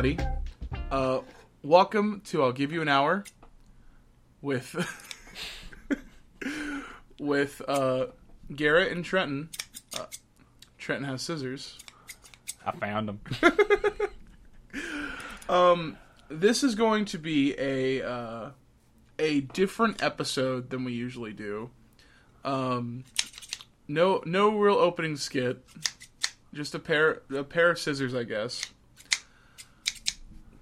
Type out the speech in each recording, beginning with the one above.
everybody. Uh, welcome to I'll Give You an Hour with with uh, Garrett and Trenton. Uh, Trenton has scissors. I found them. um, This is going to be a uh, a different episode than we usually do. Um, no, no real opening skit. Just a pair a pair of scissors, I guess.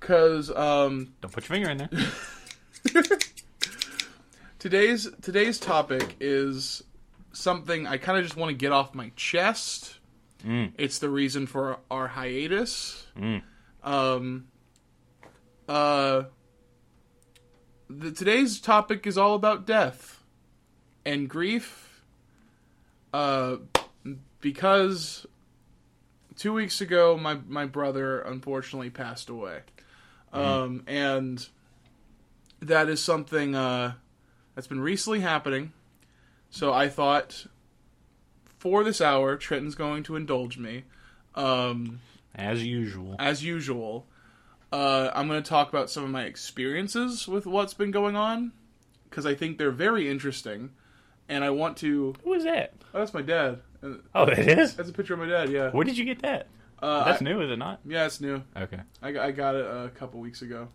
Cause um, Don't put your finger in there. today's today's topic is something I kind of just want to get off my chest. Mm. It's the reason for our hiatus. Mm. Um, uh, the, today's topic is all about death and grief. Uh, because two weeks ago, my my brother unfortunately passed away. Um, and that is something uh, that's been recently happening. So I thought for this hour, Trenton's going to indulge me. Um, As usual. as usual, uh, I'm going to talk about some of my experiences with what's been going on because I think they're very interesting, and I want to. Who is that? Oh, that's my dad. Oh, that is? That's a picture of my dad. Yeah. Where did you get that? Uh, That's I- new, is it not? yeah, it's new. Okay. I got, I got it a couple weeks ago.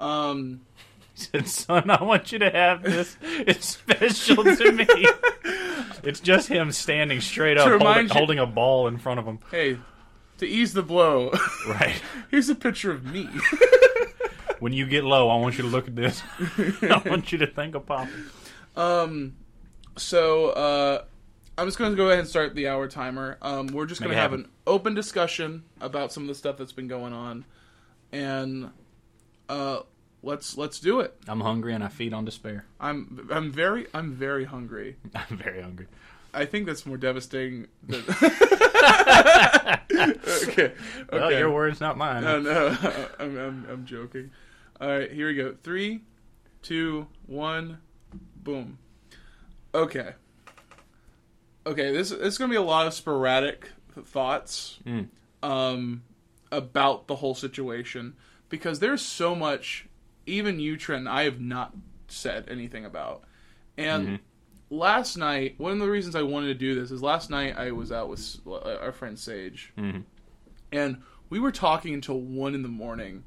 Um, He said, son, I want you to have this. It's special to me. it's just him standing straight up, holding, you- holding a ball in front of him. hey, to ease the blow, Right. here's a picture of me. When you get low, I want you to look at this. I want you to think of Papa. Um, so uh, I'm just going to go ahead and start the hour timer. Um, we're just going to have happen. an open discussion about some of the stuff that's been going on, and uh, let's let's do it. I'm hungry and I feed on despair. I'm I'm very I'm very hungry. I'm very hungry. I think that's more devastating than. okay. Well, your words, not mine. No, no, I'm, I'm, I'm joking. All right, here we go. Three, two, one, boom. Okay. Okay, this, this is going to be a lot of sporadic thoughts Mm. um, about the whole situation because there's so much, even you, Trent, I have not said anything about. And Mhm. last night, one of the reasons I wanted to do this is last night I was out with uh, our friend Sage Mhm. and we were talking until one in the morning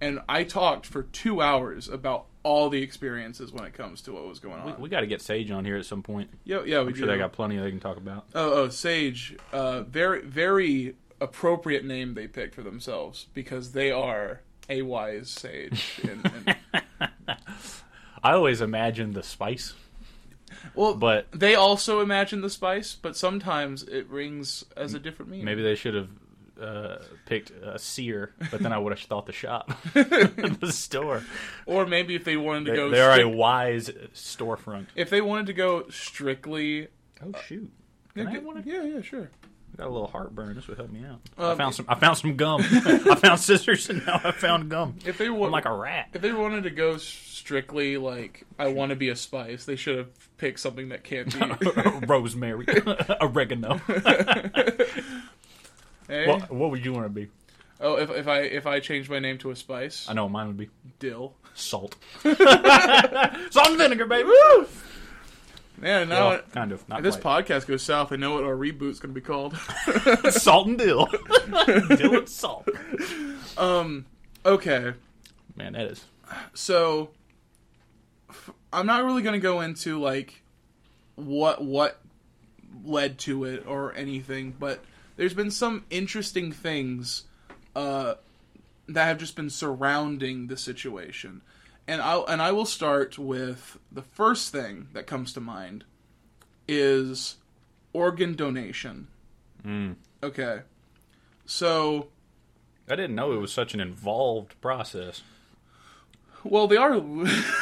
and i talked for two hours about all the experiences when it comes to what was going on We, we got to get Sage on here at some point. yeah yeah we I'm sure they got plenty they can talk about. oh oh sage uh very very appropriate name they picked for themselves because they are a wise sage and, and, I always imagined the spice, well but they also imagine the spice but sometimes it rings as a different meaning maybe they should have uh, picked a seer. But then I would have thought the shop, the store. or maybe if they wanted to They, go they are a wise storefront. if they wanted to go strictly Oh shoot! yeah, Can I g- have one yeah yeah sure I got a little heartburn. This would help me out. I Um, found some. I found some gum. I found scissors, and now I found gum. if they I'm want like a rat. If they wanted to go strictly like I want to be a spice, they should have picked something that can't be. Rosemary, oregano. Hey? what, what would you want to be? Oh, if if I if I changed my name to a spice, I know what mine would be dill. salt. salt and vinegar, baby. Man, now Well, kind of. Not if this quite. podcast goes south, I know what our reboot's going to be called. salt and dill. dill and salt. um. Okay, Man, that is. so f- I'm not really going to go into like what what led to it or anything, but there's been some interesting things uh, that have just been surrounding the situation, and I and I will start with the first thing that comes to mind is organ donation. Mm. Okay, so I didn't know it was such an involved process. well they are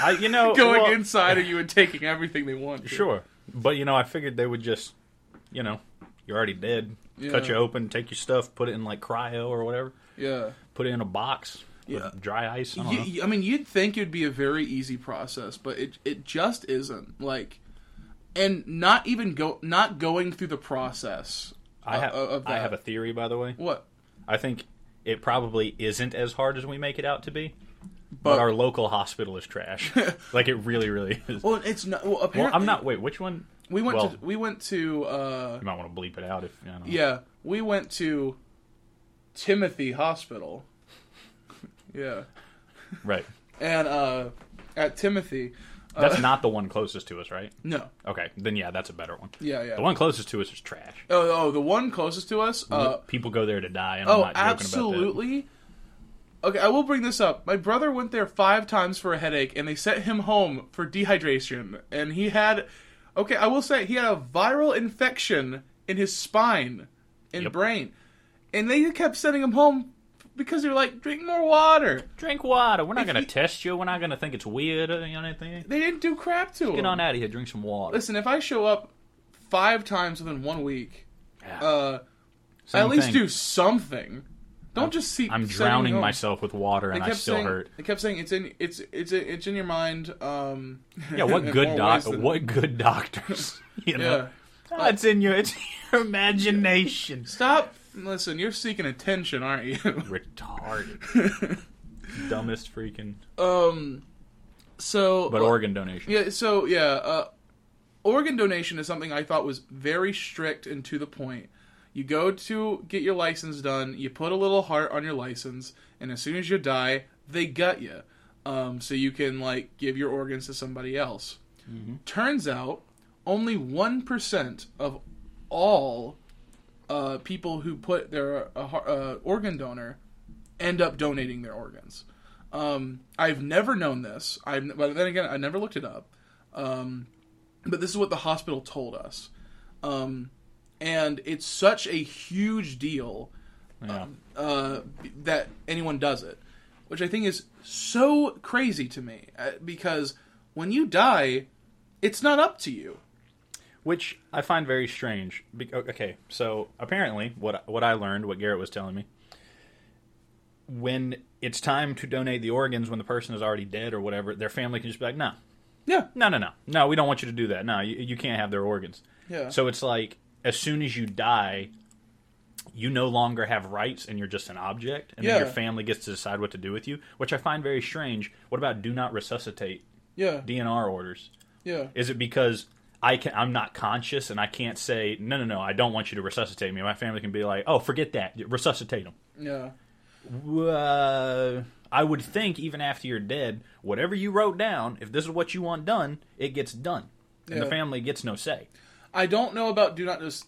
I, you know, going well, inside of you and taking everything they want. to. Sure, but you know, I figured they would just, you know, you're already dead. Cut you open, take your stuff, put it in like cryo or whatever, Yeah. put it in a box Yeah. with dry ice. I don't You- know. I mean, you'd think it'd be a very easy process, but it it just isn't. Like, and not even go not going through the process. I have of I have a theory, by the way. What? I think it probably isn't as hard as we make it out to be. But, But- our local hospital is trash. like it really, really is. Well, it's not. Well, Well, I'm not. Wait, which one? We went well, to. We went to. uh You might want to bleep it out if. Don't know. Yeah, we went to Timothy Hospital. yeah, Right. and uh at Timothy. That's uh, not the one closest to us, right? No. Okay, then yeah, that's a better one. Yeah, yeah. The one closest to us is trash. Oh, oh, the one closest to us. Uh, People go there to die, and I'm oh, absolutely. Okay, I will bring this up. My brother went there five times for a headache, and they sent him home for dehydration. And he had, okay, I will say he had a viral infection in his spine and Yep. brain, and they kept sending him home because they were like, drink more water. Drink water. We're not going to test you. We're not going to think it's weird or anything. They didn't do crap to him. Get on out of here. Drink some water. Listen, if I show up five times within one week, Yeah. uh, Same at least thing. do something. Don't just see. I'm drowning myself with water, They and I still saying, hurt. They kept saying it's in it's it's it's in your mind. Um, Yeah, what good doc? than- What good doctors? You know, Yeah. Ah, it's in your it's in your imagination. Stop. Listen, you're seeking attention, aren't you? Retarded. Dumbest freaking. um. So. But organ donation. Yeah. So yeah. Uh, organ donation is something I thought was very strict and to the point. You go to get your license done. You put a little heart on your license, and as soon as you die, they gut you, um, so you can like give your organs to somebody else. Turns out, only one percent of all uh, people who put their uh, uh, organ donor end up donating their organs. Um, I've never known this. I've, but then again, I never looked it up. Um, but this is what the hospital told us. Um, and it's such a huge deal Yeah. uh, that anyone does it, which I think is so crazy to me uh, because when you die, it's not up to you. which I find very strange. Okay, so apparently, what what I learned, what Garrett was telling me, when it's time to donate the organs, when the person is already dead or whatever, their family can just be like, "No, Yeah, no, no, no, no, we don't want you to do that. No, you, you can't have their organs." yeah. So it's like as soon as you die, you no longer have rights, and you're just an object, and then your family gets to decide what to do with you, which I find very strange. What about do not resuscitate yeah, DNR orders? yeah. Is it because I can I'm not conscious and I can't say no no no I don't want you to resuscitate me. My family can be like, "Oh, forget that. Resuscitate them." Yeah. Uh, I would think even after you're dead, whatever you wrote down, if this is what you want done, it gets done. And Yeah. the family gets no say. I don't know about do not res-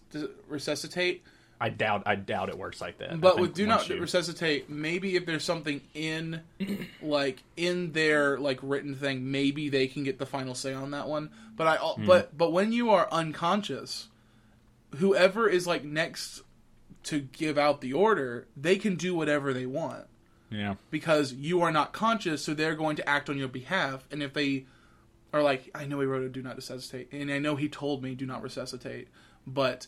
resuscitate, I doubt I doubt it works like that. But with do not you- resuscitate, maybe if there's something in, like in their like written thing, maybe they can get the final say on that one. But I, Hmm. but but when you are unconscious, whoever is like next to give out the order, they can do whatever they want Yeah. because you are not conscious, so they're going to act on your behalf. And if they are like, I know he wrote a do not resuscitate, and I know he told me do not resuscitate, but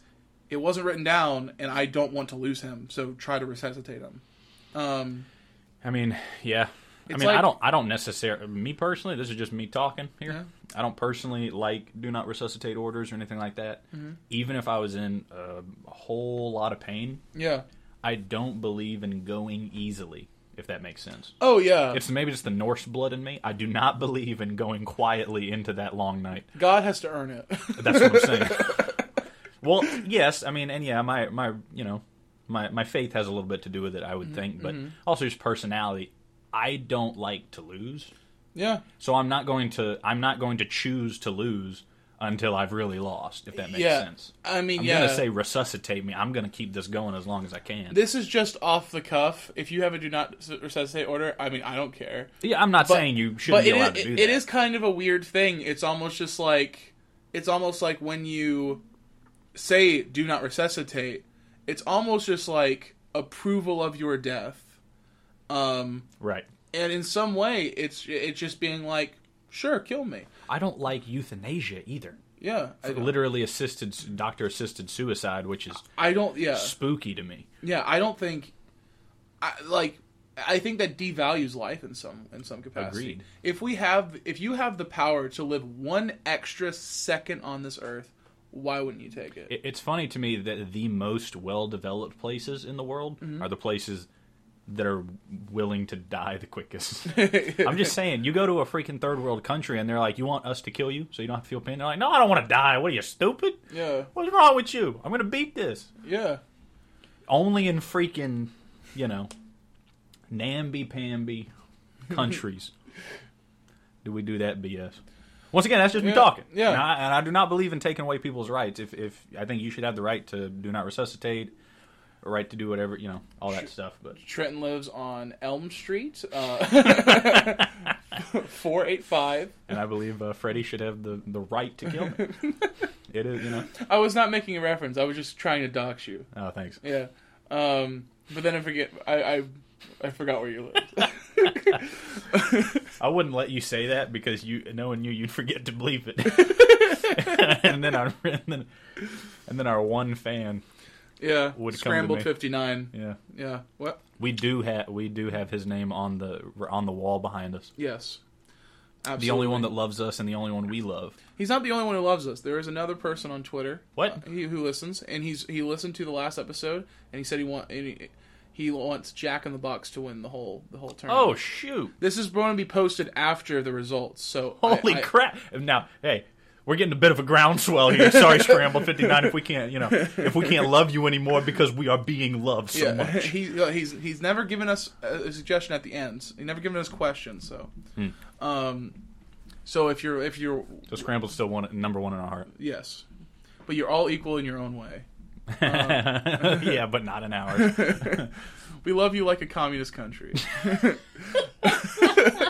it wasn't written down, and I don't want to lose him, so try to resuscitate him. Um, I mean, yeah. I mean, I don't. I don't necessarily. Me personally, this is just me talking here. Yeah. I don't personally like do not resuscitate orders or anything like that. Mm-hmm. Even if I was in a whole lot of pain, yeah. I don't believe in going easily. If that makes sense. Oh yeah. It's maybe just the Norse blood in me. I do not believe in going quietly into that long night. God has to earn it. That's what I'm saying. well, yes, I mean, and yeah, my my you know, my my faith has a little bit to do with it, I would mm-hmm. think, but mm-hmm. also just personality. I don't like to lose, yeah. so I'm not going to I'm not going to choose to lose until I've really lost. If that makes Yeah. sense. I mean, I'm yeah. gonna say resuscitate me. I'm gonna keep this going as long as I can. this is just off the cuff. If you have a do not resuscitate order, I mean, I don't care. yeah, I'm not But- saying you shouldn't be allowed is, to do it- that. it is kind of a weird thing. It's almost just like it's almost like when you say do not resuscitate, it's almost just like approval of your death. Um right. and in some way it's it's just being like sure, kill me. I don't like euthanasia either. Yeah. Literally assisted doctor assisted suicide, which is I don't yeah. spooky to me. Yeah, I don't think I like I think that devalues life in some in some capacity. Agreed. If we have if you have the power to live one extra second on this earth, why wouldn't you take it? It- It's funny to me that the most well developed places in the world Mm-hmm. are the places that are willing to die the quickest. I'm just saying, you go to a freaking third world country and they're like, "You want us to kill you so you don't have to feel pain?" They're like, "No, I don't want to die. What are you stupid? yeah, What's wrong with you? I'm gonna beat this." yeah. Only in freaking, you know, namby pamby countries do we do that BS. Once again, that's just me talking. yeah. and I, and I do not believe in taking away people's rights. If if I think you should have the right to do not resuscitate, a right to do whatever you know, all that stuff. But Trenton lives on Elm Street, uh, four eight five. and I believe uh, Freddie should have the, the right to kill me. it is, you know. I was not making a reference. I was just trying to dox you. Oh, thanks. Yeah. Um, but then I forget. I I, I forgot where you lived. I wouldn't let you say that because you, knowing you, you'd forget to bleep it. and then our and then, and then our one fan, yeah. Would Scrambled fifty nine. yeah, Yeah. What? we do have we do have his name on the on the wall behind us. Yes. Absolutely. The only one that loves us and the only one we love. He's not the only one who loves us. There is another person on Twitter. What? uh, he, who listens, and he's he listened to the last episode, and he said he want he, he wants Jack in the Box to win the whole the whole tournament. Oh shoot! This is going to be posted after the results. So I- Holy I- crap! Now, hey, we're getting a bit of a groundswell here. Sorry, Scramble fifty nine. If we can't, you know, if we can't love you anymore because we are being loved so Yeah, much. he uh, he's he's never given us a, suggestion at the end. He never given us questions. So, Hmm. um, so if you're if you're So Scramble's still one number one in our heart. yes, but you're all equal in your own way. yeah, but not in ours. We love you like a communist country.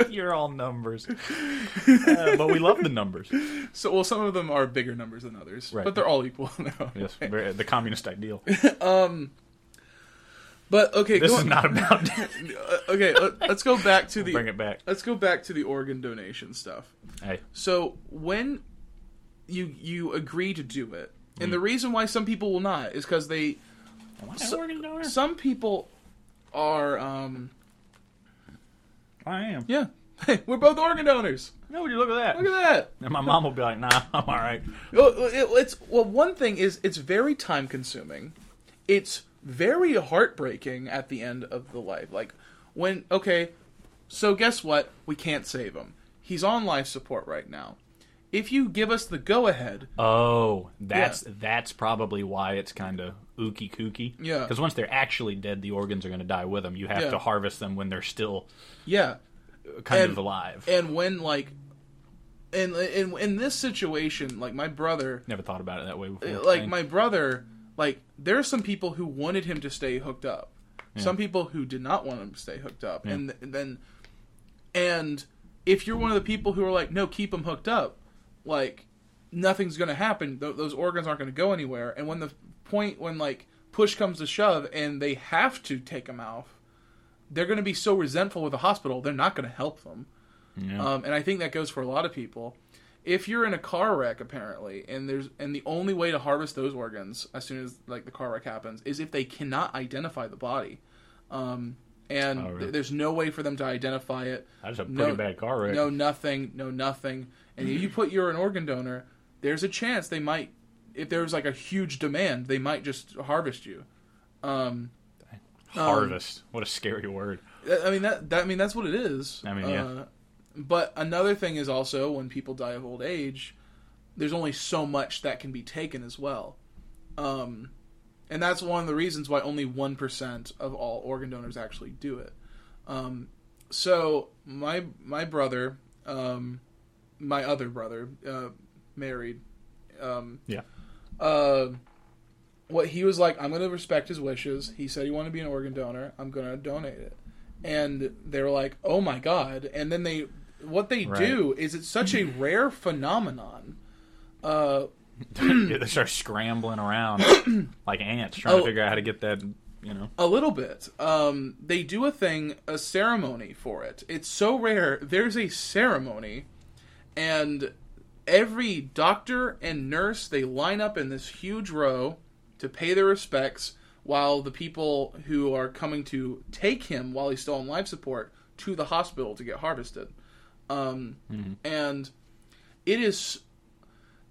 You're all numbers, Uh, but we love the numbers. so well, some of them are bigger numbers than others, Right. but they're all equal now. Yes, very, the communist ideal. um, But okay, This is not about. uh, okay. Let, let's go back to the Bring it back. let's go back to the organ donation stuff. Hey, So when you you agree to do it, Hmm. and the reason why some people will not is because they So- organ donor? some people are um I am. yeah. Hey we're both organ donors. No, would you look at that? look at that. And my mom will be like, "Nah, I'm all right." well, it- it's well one thing is it's very time consuming it's very heartbreaking at the end of the life. Like when okay so guess what? We can't save him. He's on life support right now if you give us the go ahead Oh, that's that's probably why it's kind of ooky kooky. Yeah. Because once they're actually dead, the organs are going to die with them. You have Yeah. to harvest them when they're still yeah uh, kind And- of alive. and when like in, in in this situation like my brother Never thought about it that way before. Uh, like Dang. my brother like there are some people who wanted him to stay hooked up some people who did not want him to stay hooked up and, th- then and if you're one of the people who are like no keep him hooked up like nothing's going to happen Th- those organs aren't going to go anywhere and when the point when like push comes to shove and they have to take him out they're going to be so resentful with the hospital they're not going to help them Yeah. um, and I think that goes for a lot of people. If you're in a car wreck, apparently, and there's and the only way to harvest those organs as soon as like the car wreck happens is if they cannot identify the body, um, and Oh, really? th- there's no way for them to identify it. That's a pretty no- bad car wreck. No nothing, no nothing. And if you put you're an organ donor, there's a chance they might, if there's like a huge demand, they might just harvest you. Um, Harvest. what a scary word. I mean that, that I mean that's what it is. I mean, yeah. Uh, but another thing is also when people die of old age, there's only so much that can be taken as well. Um, and that's one of the reasons why only one percent of all organ donors actually do it. Um, so my my brother, um, my other brother, uh, married. Um, Yeah. uh, what he was like, I'm going to respect his wishes. He said he wanted to be an organ donor. I'm going to donate it. And they were like, oh my god. And then they, what they Right. do is it's such a rare phenomenon. Uh, they start scrambling around like ants trying Oh. to figure out how to get that, you know. A little bit. Um, they do a thing, a ceremony for it. It's so rare. There's a ceremony, and every doctor and nurse they line up in this huge row to pay their respects, while the people who are coming to take him while he's still on life support to the hospital to get harvested. Um, And it is.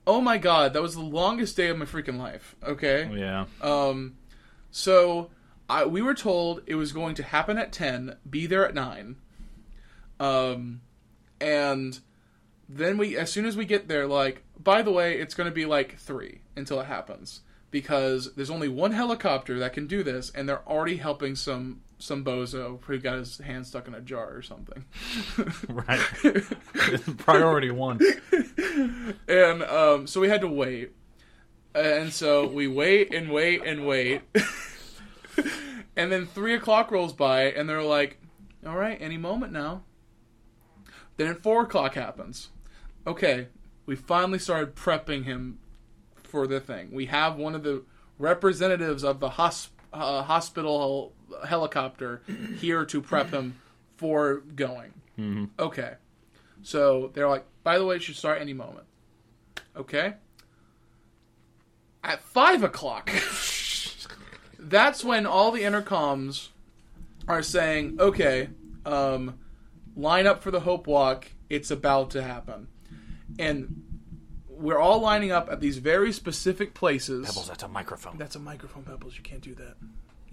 Oh my god, that was the longest day of my freaking life. Okay. Yeah. Um, so I, we were told it was going to happen at 10, be there at 9. Um, and then we, as soon as we get there, like, by the way, it's going to be like 3 until it happens. Because there's only one helicopter that can do this, and they're already helping some some bozo who got his hand stuck in a jar or something. Right. Priority one. and um, so we had to wait. And so we wait and wait and wait. and then three o'clock rolls by, and they're like, all right, any moment now. Then at four o'clock happens. Okay, we finally started prepping him for the thing. We have one of the representatives of the hosp- uh, hospital helicopter here to prep him for going. Mm-hmm. Okay. So they're like, by the way, it should start any moment. Okay. At five o'clock, that's when all the intercoms are saying, okay, um, line up for the Hope Walk. It's about to happen. And we're all lining up at these very specific places. Pebbles, that's a microphone. That's a microphone, Pebbles. You can't do that.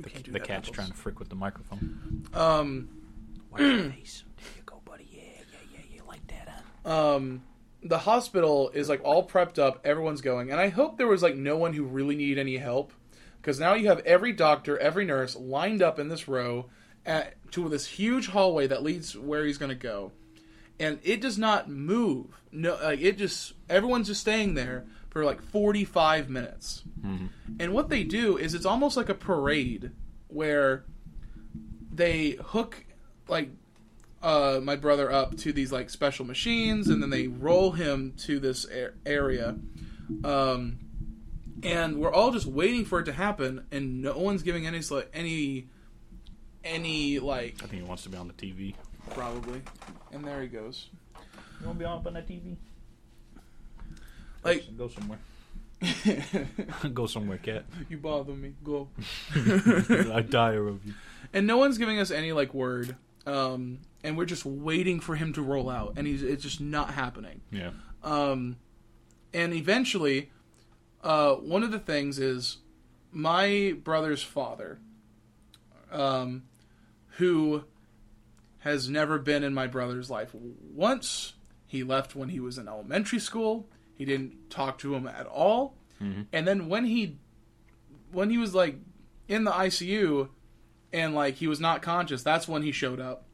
You can't the cat's trying to frick with the microphone. Um, Watch your face. There you go, buddy. Yeah, yeah, yeah. You like that, huh? um the hospital is like all prepped up everyone's going and i hope there was like no one who really needed any help because now you have every doctor every nurse lined up in this row at, to this huge hallway that leads where he's going to go and it does not move no like it just everyone's just staying there for like 45 minutes and what they do is it's almost like a parade where they hook like uh, my brother up to these like special machines, and then they roll him to this a- area, um, and we're all just waiting for it to happen, and no one's giving any sli- any any like I think he wants to be on the TV. probably, and there he goes. You want to be on up on the TV? Like Go somewhere. Go somewhere, cat. you bother me, go. I tire of you. and no one's giving us any like word, um, and we're just waiting for him to roll out, and he's it's just not happening. Yeah. Um, and eventually, uh, one of the things is my brother's father, um, who has never been in my brother's life once. He left when he was in elementary school. He didn't talk to him at all. Mhm. And then when he, when he was like in the ICU, and like he was not conscious, that's when he showed up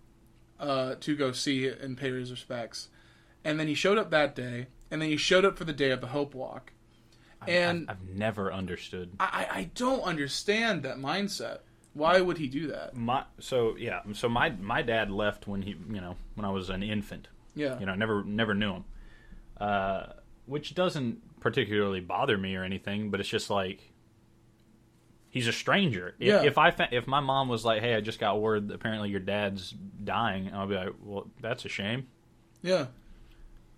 uh, to go see and pay his respects. And then he showed up that day, and then he showed up for the day of the Hope Walk. I- And- I've, I've never understood I, I I don't understand that mindset. Why would he do that? my. So yeah. So my my dad left when he you know when I was an infant. Yeah. You know, never never knew him. Uh, which doesn't particularly bother me or anything, but it's just like he's a stranger. If, Yeah. if I fa- if my mom was like, "Hey, I just got word that apparently your dad's dying," I'll be like, "Well, that's a shame." Yeah.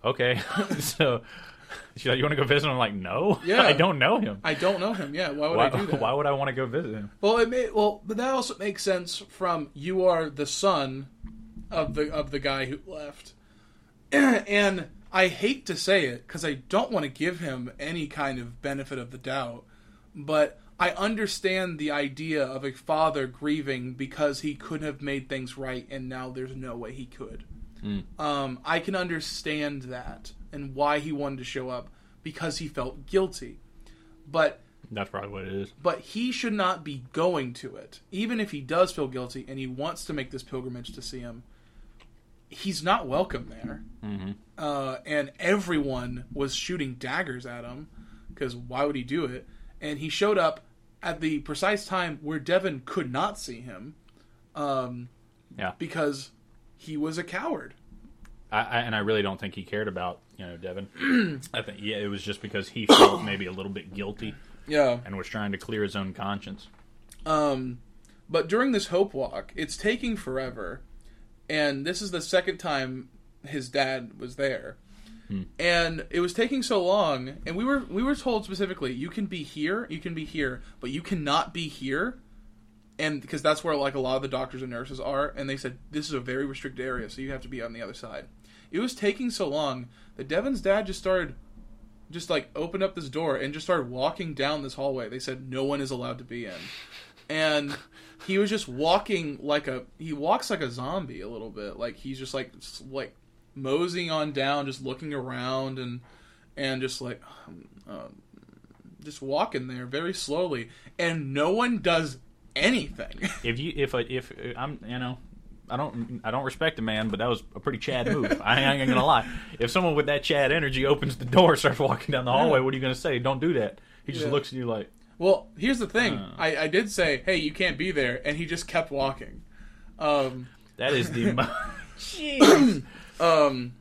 Okay, so she's like, "You want to go visit him?" I'm like, "No, Yeah. I don't know him. I don't know him. Yeah. Why would Why, I do that? why would I want to go visit him?" Well, it may, well, but that also makes sense from you are the son of the of the guy who left, and I hate to say it because I don't want to give him any kind of benefit of the doubt, but I understand the idea of a father grieving because he could have made things right and now there's no way he could. Mm. Um, I can understand that and why he wanted to show up because he felt guilty, but That's probably what it is. but he should not be going to it. Even if he does feel guilty and he wants to make this pilgrimage to see him, he's not welcome there. hmm Uh, and everyone was shooting daggers at him because why would he do it? And he showed up at the precise time where Devin could not see him um, Yeah, because he was a coward. I, I, and I really don't think he cared about you know Devin. I think yeah, it was just because he felt maybe a little bit guilty Yeah. and was trying to clear his own conscience. Um, but during this hope walk, it's taking forever, and this is the second time his dad was there, hmm. and it was taking so long. And we were we were told specifically, you can be here, you can be here, but you cannot be here, and because that's where like a lot of the doctors and nurses are, and they said this is a very restricted area, so you have to be on the other side. It was taking so long that Devin's dad just started just like opened up this door and just started walking down this hallway. They said no one is allowed to be in. and he was just walking like a he walks like a zombie a little bit. Like he's just like just like moseying on down, just looking around and and just like um, um, just walking there very slowly, and no one does anything. If you if I if I'm you know. I don't. I don't respect a man, but that was a pretty Chad move. I ain't gonna lie. If someone with that Chad energy opens the door, starts walking down the hallway, what are you gonna say? Don't do that. He just Yeah. looks at you like, Well, here's the thing. Uh. I, I did say, "Hey, you can't be there," and he just kept walking. Um, "That is the." mo- Jeez. um,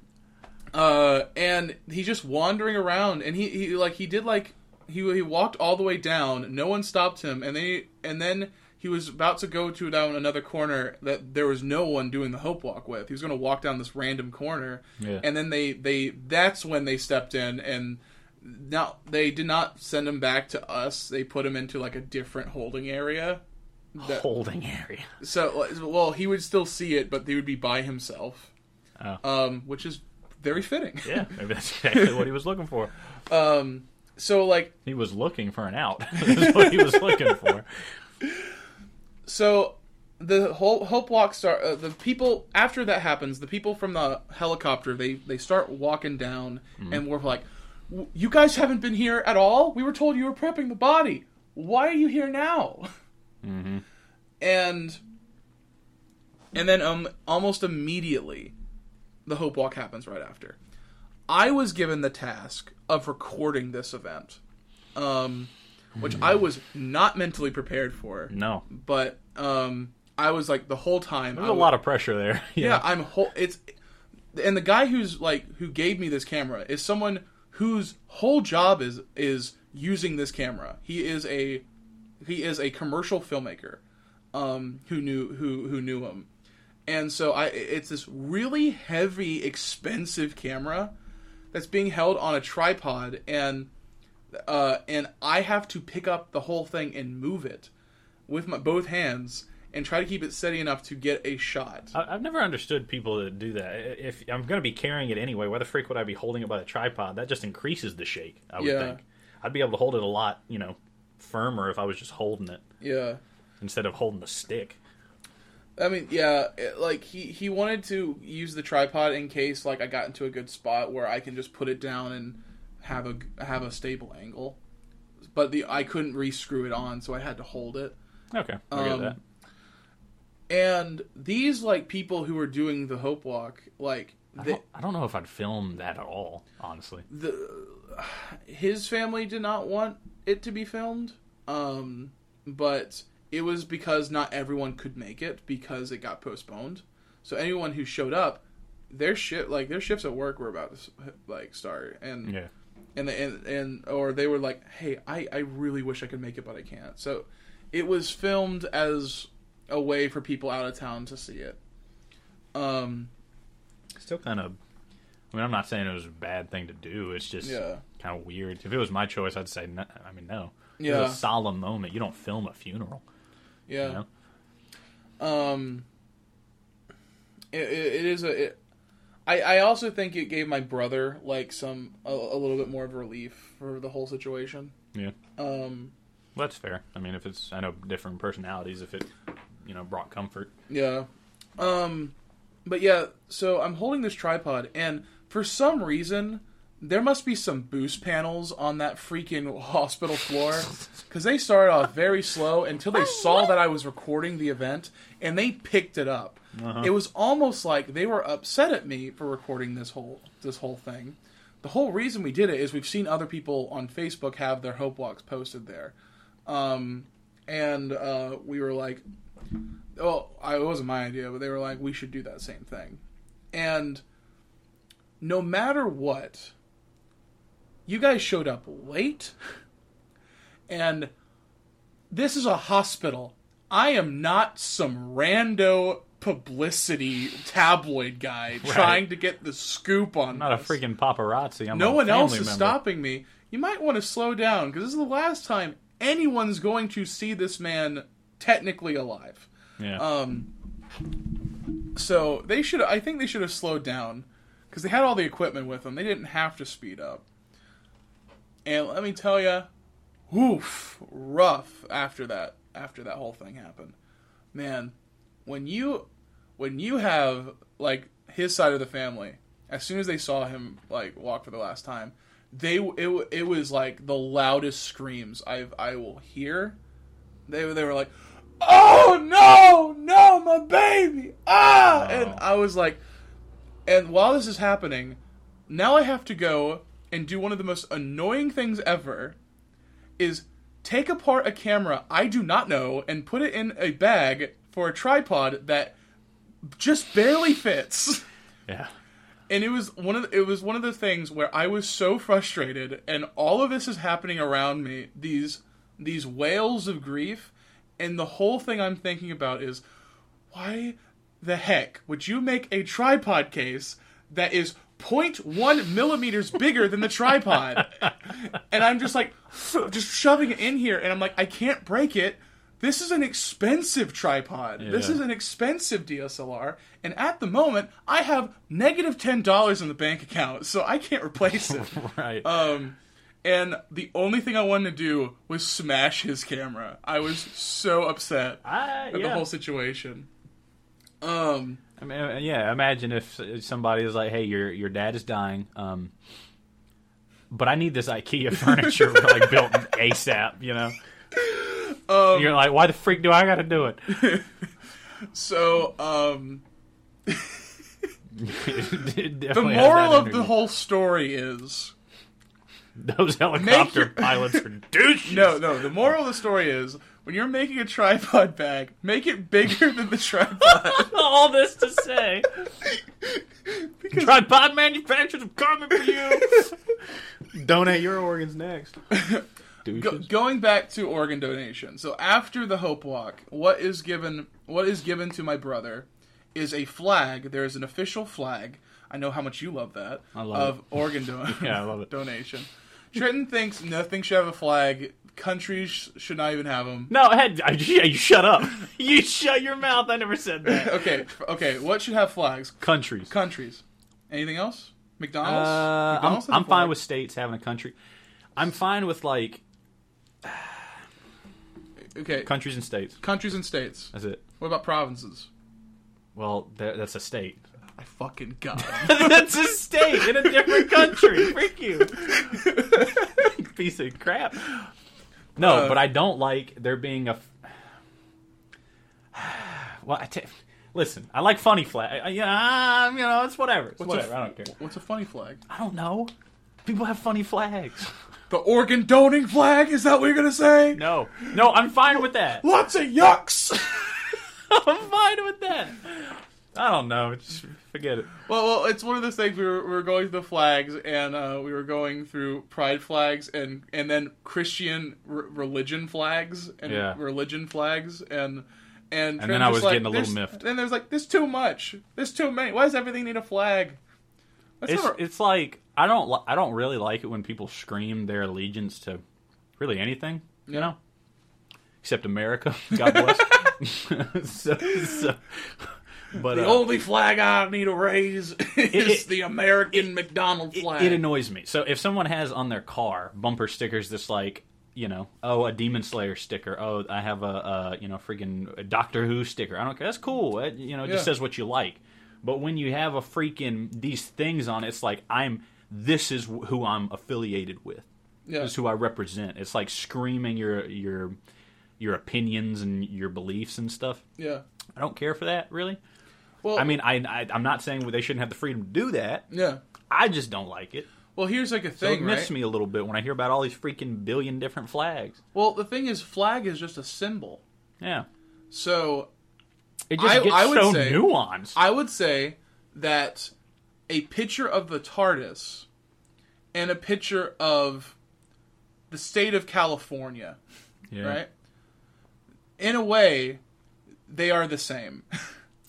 uh, and he's just wandering around, and he, he like he did like he he walked all the way down. No one stopped him, and they and then he was about to go to down another corner that there was no one doing the hope walk with. He was going to walk down this random corner, Yeah. and then they they that's when they stepped in and. Now they did not send him back to us. They put him into like a different holding area. That- Holding area. So, well, he would still see it, but he would be by himself, Oh. um, which is very fitting. Yeah, maybe that's exactly what he was looking for. Um, so, like, He was looking for an out. That's what he was looking for. so the whole Hope Walk start. Uh, the people after that happens, the people from the helicopter they they start walking down, and we're like, "W- "You guys haven't been here at all. We were told you were prepping the body. Why are you here now?" hmm and and then um almost immediately the hope walk happens right after i was given the task of recording this event um which i was not mentally prepared for No, but um i was like the whole time there's I a wa- lot of pressure there. yeah, i'm whole it's and the guy who's like who gave me this camera is someone whose whole job is is using this camera. He is a he is a commercial filmmaker um who knew who who knew him. And so i it's this really heavy expensive camera that's being held on a tripod and uh and i have to pick up the whole thing and move it with my both hands and try to keep it steady enough to get a shot I've never understood people that do that. If I'm going to be carrying it anyway, why the freak would I be holding it by the tripod? That just increases the shake. I would Yeah. think. I'd be able to hold it a lot, you know, firmer if I was just holding it yeah instead of holding the stick. I mean, yeah, it, like he he wanted to use the tripod in case like I got into a good spot where I can just put it down and have a have a stable angle. But the I couldn't re-screw it on, so I had to hold it. Okay, I get Um, that. And these like people who were doing the Hope Walk, like I don't, I don't know if I'd film that at all, honestly. the his family did not want it to be filmed um but it was because not everyone could make it because it got postponed so anyone who showed up their shit like their shifts at work were about to like start and Yeah. and and and or they were like hey i i really wish i could make it but i can't so it was filmed as a way for people out of town to see it um Still kind of. I mean, I'm not saying it was a bad thing to do. It's just yeah kind of weird. If it was my choice, I'd say no. I mean, no. It's yeah a solemn moment. You don't film a funeral. yeah You know? Um, it, it, it is a. It, I I also think it gave my brother like some a, a little bit more of relief for the whole situation. Yeah. Um. Well, that's fair. I mean, if it's I know different personalities, if it you know brought comfort. Yeah. Um. But yeah, so I'm holding this tripod, and for some reason, there must be some boost panels on that freaking hospital floor because they started off very slow until they saw that I was recording the event, and they picked it up. Uh-huh. It was almost like they were upset at me for recording this whole this whole thing. The whole reason we did it is we've seen other people on Facebook have their hope walks posted there, um, and uh, we were like, "Oh, I, it wasn't my idea," but they were like, "We should do that same thing," and no matter what, you guys showed up late, and this is a hospital. I am not some rando publicity tabloid guy trying to get the scoop on I'm not a freaking paparazzi. I'm no one else is member. stopping me. You might want to slow down because this is the last time anyone's going to see this man technically alive. Yeah. Um, so they should. I think they should have slowed down because they had all the equipment with them. They didn't have to speed up. And let me tell you, oof, rough after that. after that whole thing happened. Man, when you when you have like his side of the family, as soon as they saw him like walk for the last time, they it it was like the loudest screams I've I will hear. They they were like, "Oh no, no, my baby!" Ah, No. and I was like, and while this is happening, now I have to go and do one of the most annoying things ever is take apart a camera I do not know and put it in a bag for a tripod that just barely fits. Yeah. And it was one of the, it was one of the things where I was so frustrated and all of this is happening around me these these wails of grief and the whole thing I'm thinking about is why the heck would you make a tripod case that is 0.1 millimeters bigger than the tripod? and I'm just like, just shoving it in here, and I'm like, I can't break it. This is an expensive tripod. This is an expensive DSLR, and at the moment, I have negative negative ten dollars in the bank account, so I can't replace it. Right. Um, and the only thing I wanted to do was smash his camera. I was so upset I, at the whole situation. Um, I mean, uh, yeah. Imagine if somebody is like, "Hey, your your dad is dying, um, but I need this IKEA furniture like built ASAP." You know, um, you're like, "Why the freak do I got to do it?" so um, the moral of the whole story is those helicopter your- pilots are douches. no, no. The moral of the story is when you're making a tripod bag, make it bigger than the tripod. all this to say, because tripod manufacturers are coming for you. Donate your organs next. Go, going back to organ donation. So after the Hope Walk, what is given what is given to my brother is a flag. There is an official flag. I know how much you love that I love of organ don- Yeah, I love it. donation. Trenton thinks nothing should have a flag. Countries should not even have them. No, head. Yeah, you shut up. You shut your mouth. I never said that. Okay, okay. What should have flags? Countries. Countries. Anything else? McDonald's. Uh, I'm, McDonald's a I'm fine with states having a country. I'm fine with like okay. countries and states. Countries and states. That's it. What about provinces? Well, that's a state. I fucking got him. that's a state in a different country. Freak you, piece of crap. No, Uh, but I don't like there being a. f- Well, I t- listen. I like funny flag. I- Yeah, you know, it's whatever. It's What's a whatever. I don't care. What's a funny flag? I don't know. People have funny flags. The organ doning flag? Is that what you're gonna say? No, no, I'm fine with that. Lots of yucks. I'm fine with that. I don't know. Just forget it. well, well, it's one of those things. We were, we were going through the flags, and uh, we were going through pride flags, and and then Christian r- religion flags, and Yeah. religion flags, and and And then I was like, getting a little miffed. Then there's like, there's too much. There's too many. Why does everything need a flag? It's a- it's like I don't li- I don't really like it when people scream their allegiance to really anything. You Yeah. know, except America. God bless. so, so, but the uh, only flag I need to raise is it- the American McDonald flag. it annoys me. So if someone has on their car bumper stickers that's like, you know, oh, a Demon Slayer sticker. Oh, I have a, a you know, freaking Doctor Who sticker. I don't care. That's cool. It, you know, it just says what you like. But when you have a freaking these things on, it's like I'm. This is who I'm affiliated with. yeah. This is who I represent. It's like screaming your your your opinions and your beliefs and stuff. yeah. I don't care for that really. Well, I mean, I, I I'm not saying they shouldn't have the freedom to do that. yeah. I just don't like it. Well, here's like a So thing, it miss right? me a little bit when I hear about all these freaking billion different flags. Well, the thing is, flag is just a symbol. Yeah, So it just I- gets I would so say- nuanced. I would say that a picture of the TARDIS and a picture of the state of California, yeah. right? In a way, they are the same.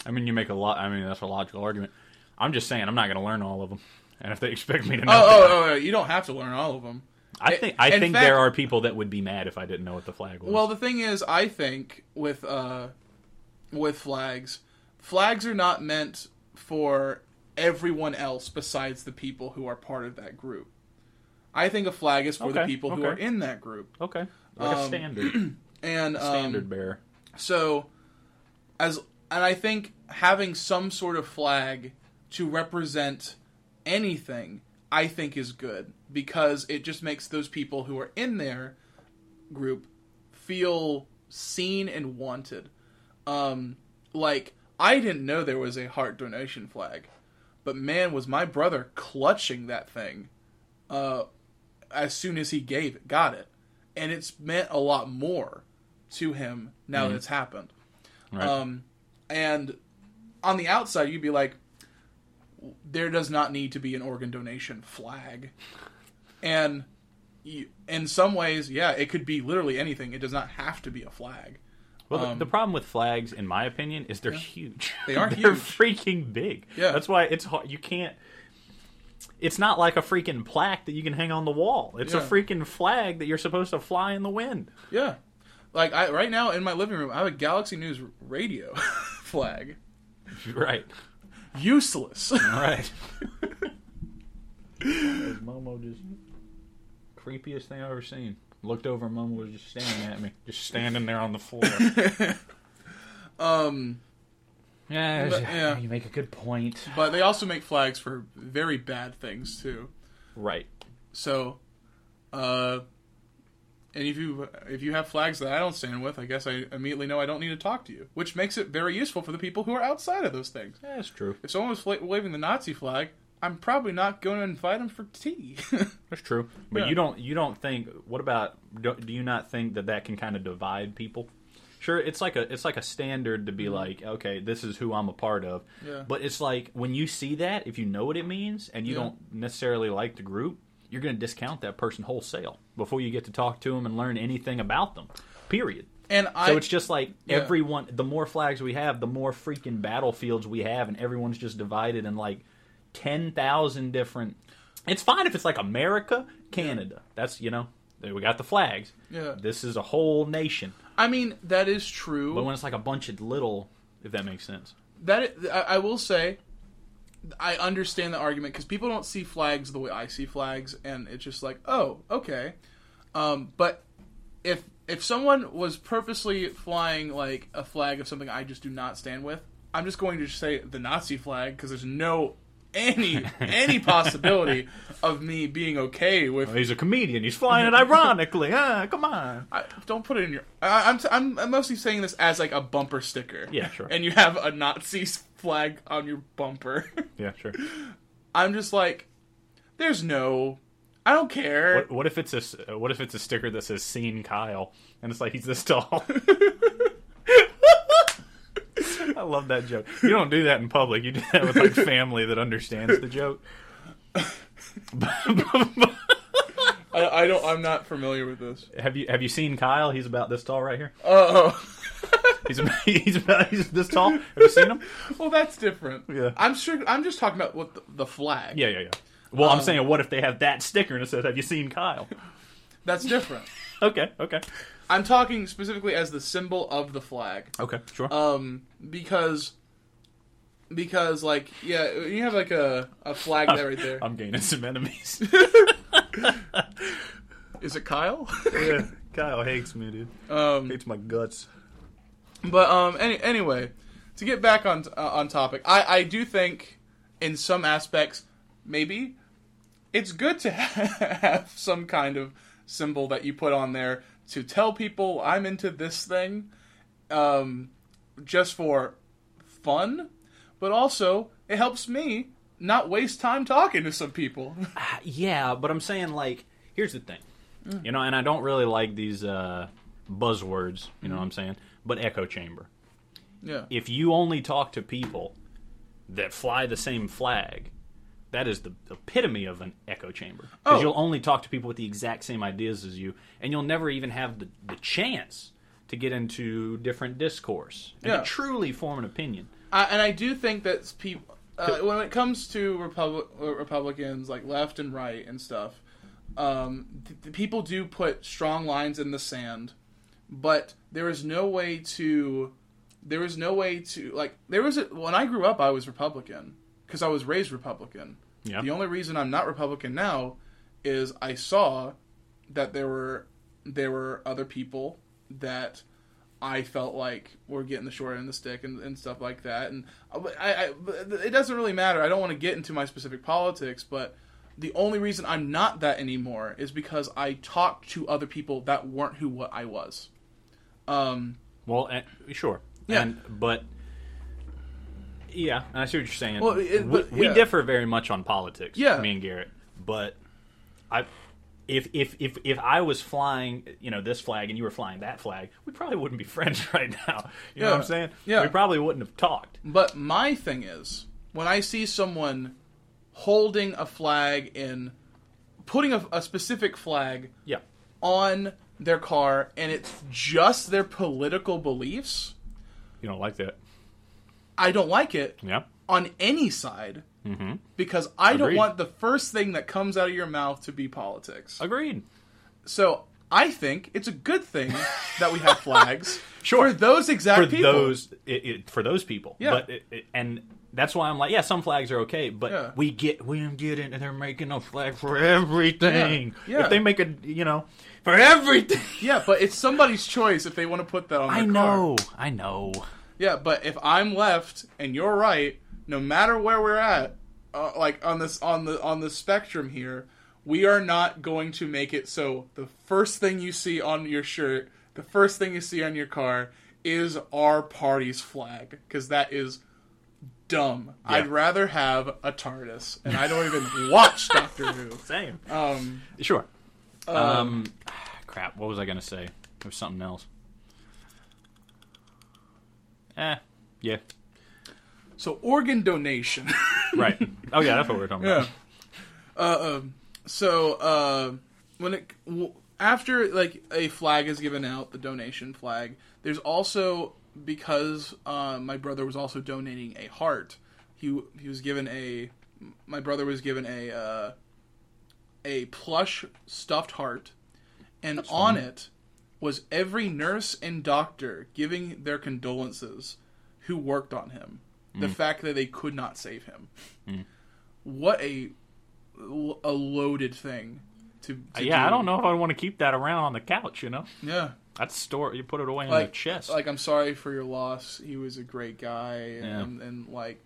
I mean, you make a lot. I mean, that's a logical argument. I'm just saying, I'm not going to learn all of them. And if they expect me to know, oh, oh, oh, you don't have to learn all of them. I think I in think fact- there are people that would be mad if I didn't know what the flag was. Well, the thing is, I think with uh, with flags, flags are not meant for everyone else besides the people who are part of that group. I think a flag is for the Okay, people who are in that group. okay, like a um, standard. and um, Standard bearer. So, as and I think having some sort of flag to represent anything, I think is good because it just makes those people who are in their group feel seen and wanted. Um, like I didn't know there was a heart donation flag, but man, was my brother clutching that thing uh, as soon as he gave it, got it, and it's meant a lot more to him now that it's happened. Right. Um, and on the outside, you'd be like, there does not need to be an organ donation flag. And you, in some ways, yeah, it could be literally anything. It does not have to be a flag. Well, the, Um, the problem with flags, in my opinion, is they're huge. They are huge. they're huge. freaking big. Yeah. that's why it's hard. You can't. It's not like a freaking plaque that you can hang on the wall. It's a freaking flag that you're supposed to fly in the wind. Yeah. Like I right now in my living room, I have a Galaxy News radio flag. Right. Useless. All right. Momo just creepiest thing I've ever seen. Looked over, and Momo was just staring at me, just standing there on the floor. um, yeah, But, yeah. you make a good point. but they also make flags for very bad things too. Right. So, uh, and if you if you have flags that I don't stand with, I guess I immediately know I don't need to talk to you, which makes it very useful for the people who are outside of those things. Yeah, that's true. If someone was fla- waving the Nazi flag, I'm probably not going to invite them for tea. That's true. But Yeah. you don't you don't think what about do, do you not think that that can kind of divide people? Sure, it's like a it's like a standard to be like, okay, this is who I'm a part of. Mm-hmm. Yeah. But it's like when you see that, if you know what it means and you Yeah. don't necessarily like the group, you're going to discount that person wholesale before you get to talk to them and learn anything about them. Period. and I So it's just like Yeah. everyone. The more flags we have, the more freaking battlefields we have, and everyone's just divided in like ten thousand different. It's fine if it's like America, Canada. That's you know we got the flags. yeah. This is a whole nation. I mean that is true. But when it's like a bunch of little, if that makes sense. that I will say I understand the argument because people don't see flags the way I see flags, and it's just like, oh, okay. Um, but if if someone was purposely flying like a flag of something I just do not stand with, I'm just going to say the Nazi flag because there's no any any possibility of me being okay with. Well, he's a comedian. He's flying it ironically. Ah, come on. I, don't put it in your. I, I'm, t- I'm I'm mostly saying this as like a bumper sticker. Yeah, sure. And you have a Nazi flag on your bumper. Yeah, sure. I'm just like, there's no. I don't care. What, what if it's a what if it's a sticker that says "Seen Kyle" and it's like he's this tall? I love that joke. You don't do that in public. You do that with like family that understands the joke. I, I don't. I'm not familiar with this. have you have you seen Kyle? He's about this tall right here. Oh, He's about, he's about he's this tall. Have you seen him? well, that's different. Yeah. I'm sure. I'm just talking about what the, the flag. Yeah, yeah, yeah. Well, I'm Um, saying, what if they have that sticker and it says, "Have you seen Kyle?" That's different. Okay, okay, I'm talking specifically as the symbol of the flag. okay, sure. Um, because. Because like yeah, you have like a, a flag there right there. I'm gaining some enemies. Is it Kyle? yeah, Kyle hates me, dude. um, Hates my guts. But um, any, anyway, to get back on uh, on topic, I I do think in some aspects maybe it's good to have some kind of symbol that you put on there to tell people I'm into this thing, um, just for fun, but also it helps me not waste time talking to some people. Yeah, but I'm saying like, here's the thing, you know, and I don't really like these uh, buzzwords. You know what I'm saying? But echo chamber. yeah, If you only talk to people that fly the same flag, that is the epitome of an echo chamber. Because Oh. you'll only talk to people with the exact same ideas as you, and you'll never even have the, the chance to get into different discourse and Yeah. to truly form an opinion. I, and I do think that people, uh, when it comes to Republic, Republicans, like left and right and stuff, um, th- th- people do put strong lines in the sand, but there is no way to, there is no way to like there was a, when I grew up I was Republican because I was raised Republican. Yeah. The only reason I'm not Republican now is I saw that there were there were other people that I felt like were getting the short end of the stick and, and stuff like that. And I, I, it doesn't really matter. I don't want to get into my specific politics, but the only reason I'm not that anymore is because I talked to other people that weren't who what I was. Um, Well, eh, sure. Yeah. And, but yeah, I see what you're saying. Well, it- we, but, we yeah. differ very much on politics. Yeah. me and Garrett. But I, if if if if I was flying, you know, this flag and you were flying that flag, we probably wouldn't be friends right now. You know what I'm saying? Yeah. we probably wouldn't have talked. But my thing is, when I see someone holding a flag in, putting a, a specific flag Yeah. on their car, and it's just their political beliefs, You don't like that? I don't like it Yeah. on any side Mm-hmm. because I don't want the first thing that comes out of your mouth to be politics. Agreed. So I think it's a good thing that we have flags Sure. for those exact for people. those it, it, for those people. Yeah. But it, it, and that's why I'm like, yeah, some flags are okay, but Yeah. we get we get it, and they're making a flag for everything. Yeah. Yeah. If they make a, you know, for everything. Yeah, but it's somebody's choice if they want to put that on their I car. know, I know. Yeah, but if I'm left and you're right, no matter where we're at, uh, like on this on the on the spectrum here, we are not going to make it so the first thing you see on your shirt, the first thing you see on your car is our party's flag because that is dumb. Yeah. I'd rather have a TARDIS, and I don't even watch Doctor Who. Same. Um, Sure. Um, crap. What was I gonna say? There was something else. Eh. Yeah. So organ donation. Right. oh yeah, that's what we're talking Yeah. about. Uh, um, so uh, when it w- after like a flag is given out, the donation flag, there's also because uh, my brother was also donating a heart. He he was given a my brother was given a uh, a plush stuffed heart, and on it was every nurse and doctor giving their condolences who worked on him. The fact that they could not save him. What a a loaded thing to, to Yeah, do. I don't know if I want to keep that around on the couch. You know, Yeah. that's store. You put it away in Like the chest. Like I'm sorry for your loss. He was a great guy and and, like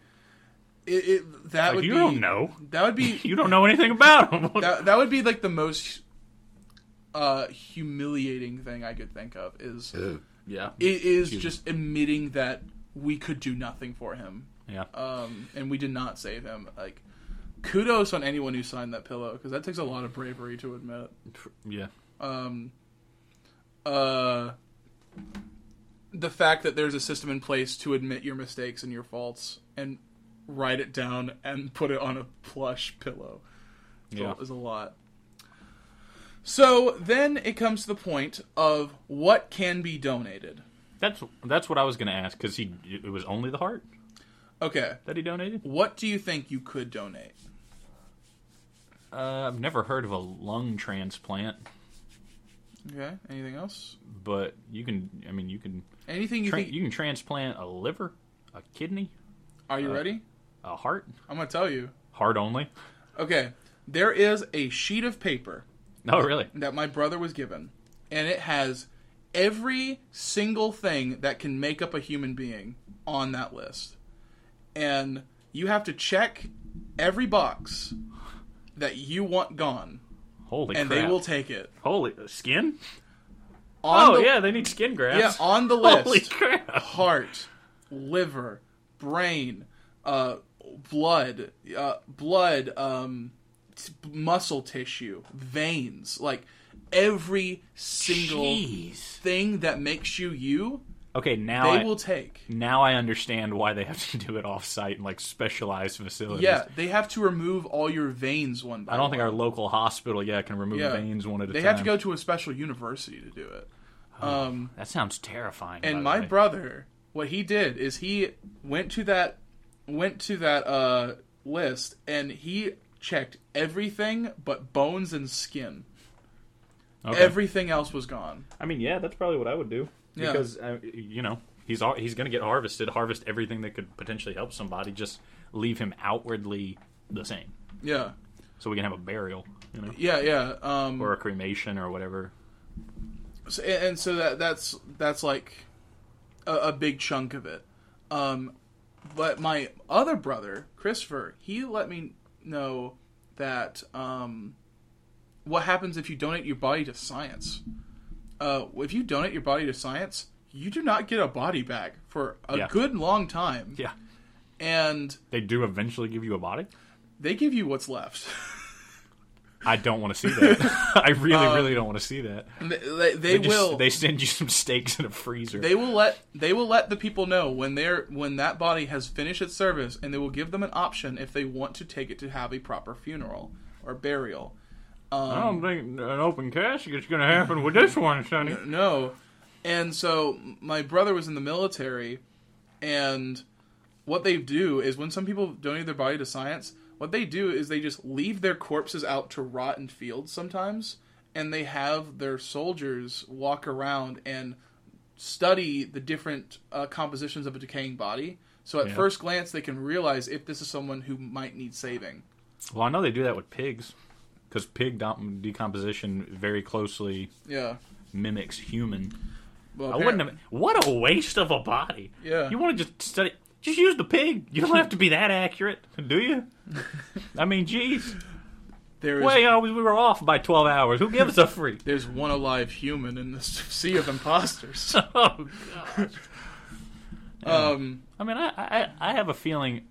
it, it that Like, would you be don't know. That would be you don't know anything about him. that that would be like the most uh humiliating thing I could think of is yeah. it is Excuse me. just admitting that we could do nothing for him. Yeah. Um and we did not save him. Like kudos on anyone who signed that pillow because that takes a lot of bravery to admit. Yeah. um, uh, the fact that there's a system in place to admit your mistakes and your faults and write it down and put it on a plush pillow Yeah. is a lot. So then it comes to the point of what can be donated. That's that's what I was going to ask because he it was only the heart Okay, that he donated. what do you think you could donate? Uh, I've never heard of a lung transplant, Okay, anything else? but you can. I mean, you can. Anything you Tra- think? you can transplant a liver, a kidney, are you uh, ready? a heart. I'm gonna tell you. Heart only. Okay, there is a sheet of paper No, really. that my brother was given, and it has every single thing that can make up a human being on that list. And you have to check every box that you want gone, Holy and crap! they will take it. Holy skin. On oh the, yeah, they need skin yeah, grafts. on the list. Holy crap! Heart, liver, brain, uh, blood, uh, blood, um, t- muscle tissue, veins, like every single Jeez. thing that makes you you, Okay, now they I, will take. now I understand why they have to do it off site in like specialized facilities. Yeah, they have to remove all your veins one by I don't think our local hospital yeah can remove Yeah. veins one at a They time. They have to go to a special university to do it. Um, That sounds terrifying. and my way. brother, what he did is he went to that went to that uh, list and he checked everything but bones and skin. Okay. Everything else was gone. I mean, yeah, that's probably what I would do Yeah. because uh, you know he's al- he's going to get harvested, harvest everything that could potentially help somebody, just leave him outwardly the same, Yeah, so we can have a burial, you know, yeah, yeah. Um, or a cremation or whatever. So, and and so that that's that's like a, a big chunk of it. Um, but my other brother, Christopher, he let me know that um, what happens if you donate your body to science. Uh, if you donate your body to science, you do not get a body back for a Yeah. good long time, Yeah. and They do eventually give you a body. they give you what's left. I don't want to see that. I really, really don't want to see that. they, they, they They, just- will. They send you some steaks in a freezer. they will let they will let the people know when they're when that body has finished its service and they will give them an option if they want to take it to have a proper funeral or burial I don't think an open casket's going to happen with this one, Sonny. no and so my brother was in the military and what they do is when some people donate their body to science what they do is they just leave their corpses out to rot in fields sometimes and they have their soldiers walk around and study the different uh, compositions of a decaying body so at Yeah. first glance they can realize if this is someone who might need saving Well, I know they do that with pigs because pig decomposition very closely yeah mimics human. well, I wouldn't have. What a waste of a body. Yeah. You want to just study? Just use the pig. You don't have to be that accurate, do you? I mean, geez. there is Well, you know, we we were off by twelve hours. Who gives a freak? there's one alive human in this sea of imposters oh God. um I mean, I, I I have a feeling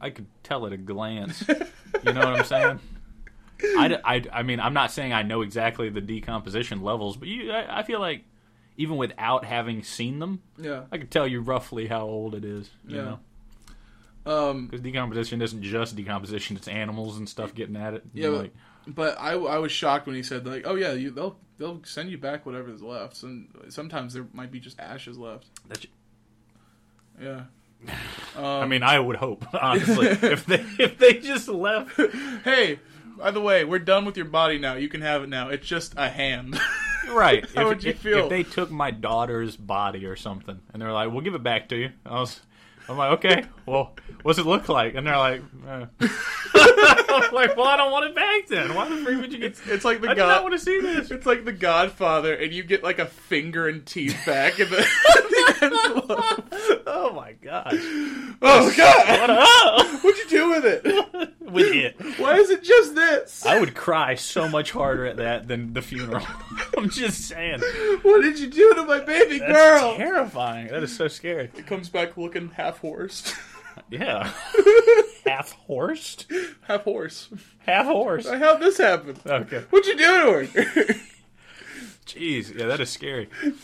I could tell at a glance. You know what I'm saying? I, I, I mean, I'm not saying I know exactly the decomposition levels, but you, I, I feel like even without having seen them, yeah I could tell you roughly how old it is. You Yeah. know, um because decomposition isn't just decomposition; it's animals and stuff getting at it. Yeah, but, like, but I, I was shocked when he said like, oh yeah, you, they'll they'll send you back whatever's left. And sometimes there might be just ashes left. that's, Yeah. Um, I mean, I would hope honestly if they if they just left. hey, by the way, we're done with your body now. You can have it now. It's just a hand. Right. How if, would you if- feel? If they took my daughter's body or something and they're like, "We'll give it back to you," I was, I'm like, "Okay, well, what's it look like?" And they're like, eh. "I'm like, well, I don't want it back then. Why the freak would you get?" it's, it's like the I do not want to see this. It's like the Godfather, and you get like a finger and teeth back in the, the. Oh my gosh! Oh God! What up What'd you do with it? with it? Why is it just this? I would cry so much harder at that than the funeral. I'm just saying. What did you do to my baby That's girl? terrifying. That is so scary. It comes back looking half horsed, Yeah. half horsed? half horse. Half horse. How'd this happen? Okay. What'd you do to her? Jeez, yeah, that is scary.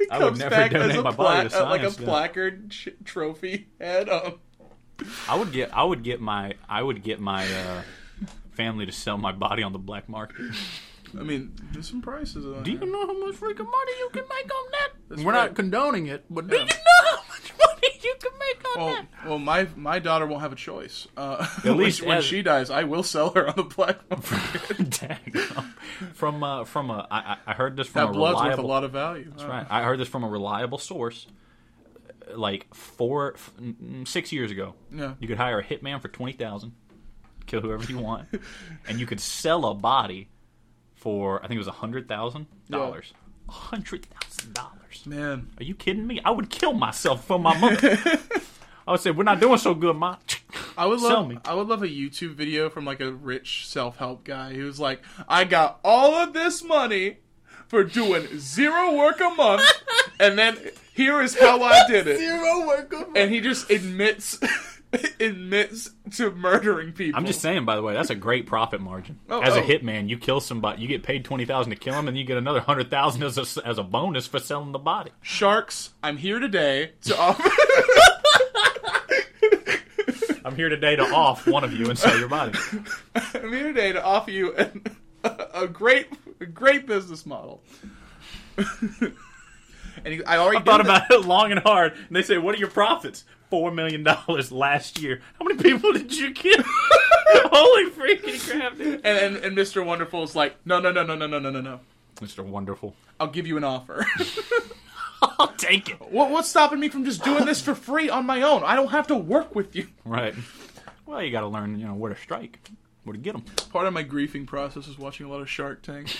It I would never donate my body to uh, like a yeah. placard sh- trophy head. Um, I would get I would get my I would get my uh, family to sell my body on the black market. I mean, there's some prices. On Do you know how much freaking money you can make on that? That's We're right. not condoning it, but do Yeah. you know how much money you can make on Well, that? well, my my daughter won't have a choice. Uh, At least she- when she dies, I will sell her on the black market. Dang. from uh, from a I, I I heard this from that a blood's worth a reliable lot of value. That's right. I heard this from a reliable source. uh, Like four, f- six years ago, Yeah. you could hire a hitman for twenty thousand, kill whoever you want, and you could sell a body for I think it was a hundred thousand dollars. A hundred thousand dollars. Man, Are you kidding me? I would kill myself for my money. I would say we're not doing so good, ma. I would Sell love me. I would love a YouTube video from like a rich self help guy who's like, I got all of this money for doing zero work a month, and then here is how I did it. Zero work. And he just admits admits to murdering people. I'm just saying, by the way, that's a great profit margin. Oh, as a oh. hitman, you kill somebody, you get paid twenty thousand to kill him, and you get another hundred thousand as a, as a bonus for selling the body. Sharks, I'm here today to offer I'm here today to off one of you and sell your body. I'm here today to offer you an, a great a great business model. and he, I already I thought that. about it long and hard, and they say, "What are your profits?" Four million dollars last year. How many people did you kill? Holy freaking crap, dude! And, and and Mr. Wonderful is like, no, no, no, no, no, no, no, no, no. Mr. Wonderful, I'll give you an offer. I'll take it. what, what's stopping me from just doing this for free on my own? I don't have to work with you. Right. Well, you got to learn, you know, where to strike, where to get them. Part of my griefing process is watching a lot of Shark Tank.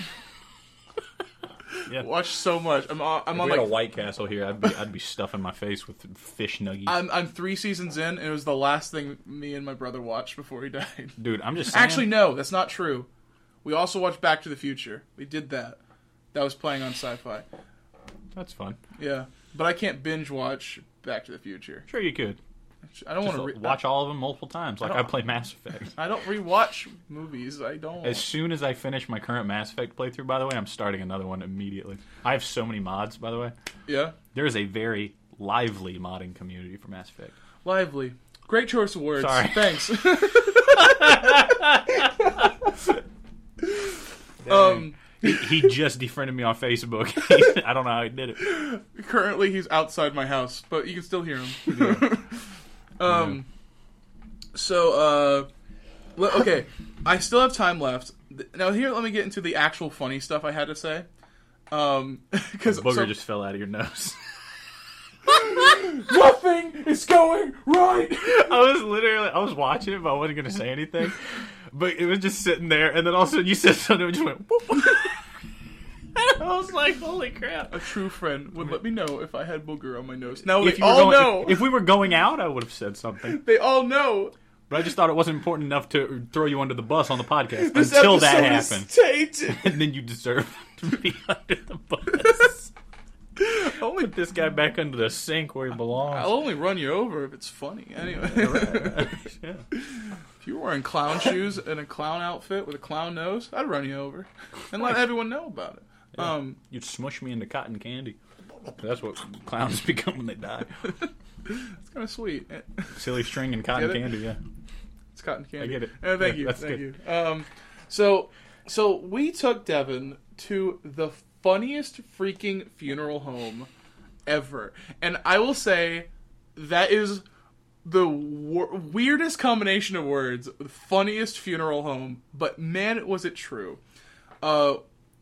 Yeah. Watch so much. I'm on, I'm If on we had like a White Castle here, I'd be I'd be stuffing my face with fish nuggies. I'm I'm three seasons in, and it was the last thing me and my brother watched before he died. Dude, I'm just saying, Actually, no, that's not true. We also watched Back to the Future. We did that. That was playing on Sci-Fi. that's fun. Yeah, but I can't binge watch Back to the Future. Sure, you could I don't want to re- watch all of them multiple times, like I, don't- play Mass Effect. I don't rewatch movies. I don't. As soon as I finish my current Mass Effect playthrough, by the way, I'm starting another one immediately. I have so many mods, by the way. yeah, There is a very lively modding community for Mass Effect. lively. Great choice of words. Sorry. Thanks. um, He, he just defriended me on Facebook. I don't know how he did it. currently he's outside my house, but you can still hear him. Um, so uh, le- okay, I still have time left. Th- Now here, let me get into the actual funny stuff I had to say. Um, because Booger just fell out of your nose. nothing is going right. I was literally, I was watching it, but I wasn't going to say anything. But it was just sitting there, and then all of a sudden you said something, and just went. Whoop. And I was like, "Holy crap!" A true friend would let me know if I had booger on my nose. Now If they you were all going, know. if we were going out, I would have said something. they all know. But I just thought it wasn't important enough to throw you under the bus on the podcast This until that episode happened. is tainted. And then you deserve to be under the bus. only Put this guy back under the sink where he belongs. I'll only run you over if it's funny. Anyway, Yeah. if you were wearing clown shoes and a clown outfit with a clown nose, I'd run you over and let everyone know about it. Um, You'd smush me into cotton candy. That's what clowns become when they die. it's kind of sweet. Silly string and cotton candy, yeah. It's cotton candy. I get it. Uh, thank Yeah, you. that's thank good. you. Um, so, so we took Devin to the funniest freaking funeral home ever, and I will say that is the wor- weirdest combination of words. Funniest funeral home, but man, was it true. Uh,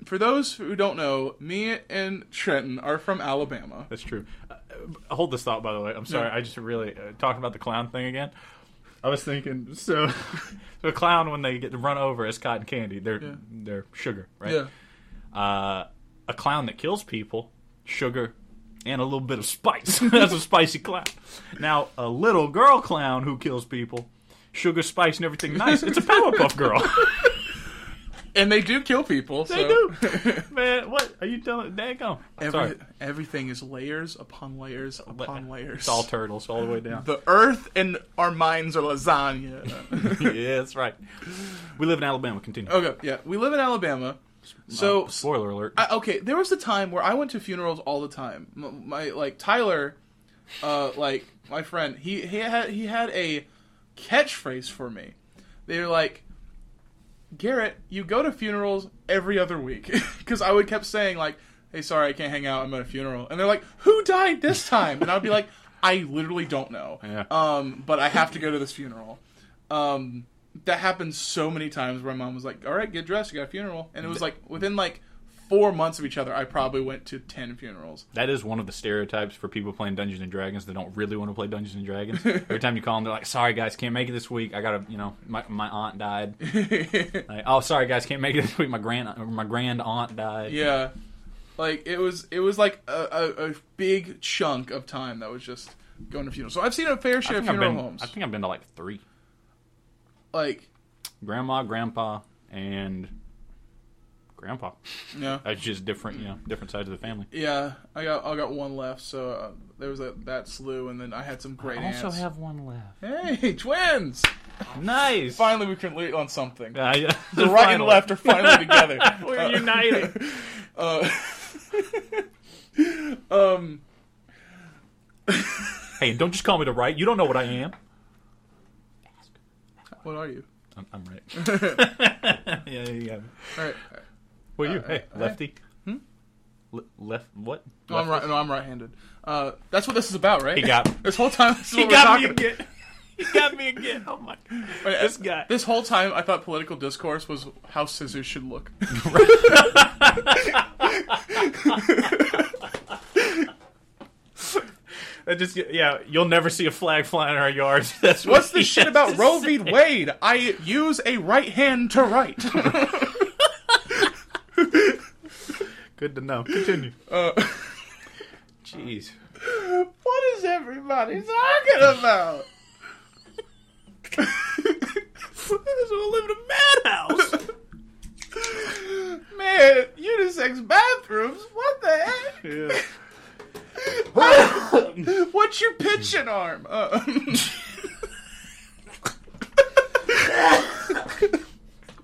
for those who don't know, me and Trenton are from Alabama. That's true. Uh, hold this thought, by the way. I'm sorry. Yeah. I just really uh, talking about the clown thing again. I was thinking, so, so a clown when they get run over as cotton candy, they're Yeah. they're sugar, right? Yeah. Uh, a clown that kills people, sugar, and a little bit of spice. That's a spicy clown. Now, a little girl clown who kills people, sugar, spice, and everything nice. It's a Powerpuff Girl. And they do kill people. they so. do. Man, what are you telling? Dang on. Every, Sorry. everything is layers upon layers upon layers. It's all turtles all the way down. the earth and our minds are lasagna. yeah, that's right. We live in Alabama. Continue. okay, yeah, we live in Alabama. So, Uh, spoiler alert. I, okay, there was a time where I went to funerals all the time. M- My like Tyler, uh, like my friend, he he had he had a catchphrase for me. They were like, Garrett, you go to funerals every other week because I would kept saying like, "Hey, sorry, I can't hang out. I'm at a funeral," and they're like, "Who died this time?" And I'd be like, "I literally don't know." Yeah. Um, but I have to go to this funeral. Um, that happened so many times where my mom was like, "All right, get dressed. You got a funeral," and it was like within like four months of each other, I probably went to ten funerals. that is one of the stereotypes for people playing Dungeons and Dragons that don't really want to play Dungeons and Dragons. Every time you call them, they're like, "Sorry guys, can't make it this week. I got to, you know, my my aunt died." like, oh, sorry guys, can't make it this week. My grand my grand aunt died. Yeah, like it was it was like a, a, a big chunk of time that was just going to funerals. So I've seen a fair share of funeral been, homes. I think I've been to like three. like Grandma, grandpa, and grandpa. yeah, That's just different, you know, different sides of the family. yeah. I got I got one left. So uh, there was a, that slew, and then I had some great I also aunts. have one left. hey, twins! Nice. Finally, we can relate on something. Yeah, yeah. The right and left are finally together. We're Uh, uniting. Uh, um. Hey, don't just call me the right. You don't know what I am. What are you? I'm, I'm right. Yeah, yeah, yeah. All right. What are you? Uh, hey, lefty. Hmm? Le- left. What? No, I'm right. No, I'm right-handed. Uh, that's what this is about, right? He got this whole time. This is He what we're got me again. He got me again. Oh my! Wait, This uh, guy. This whole time, I thought political discourse was how scissors should look. That just yeah. You'll never see a flag flying in our yards. That's what What's he this shit has about to Roe say. v. Wade? I use a right hand to write. Good to know. Continue. Uh, Jeez. what is everybody talking about? That's what live in a madhouse. Man, unisex bathrooms. What the heck? Yeah. What's your pitching arm? Uh,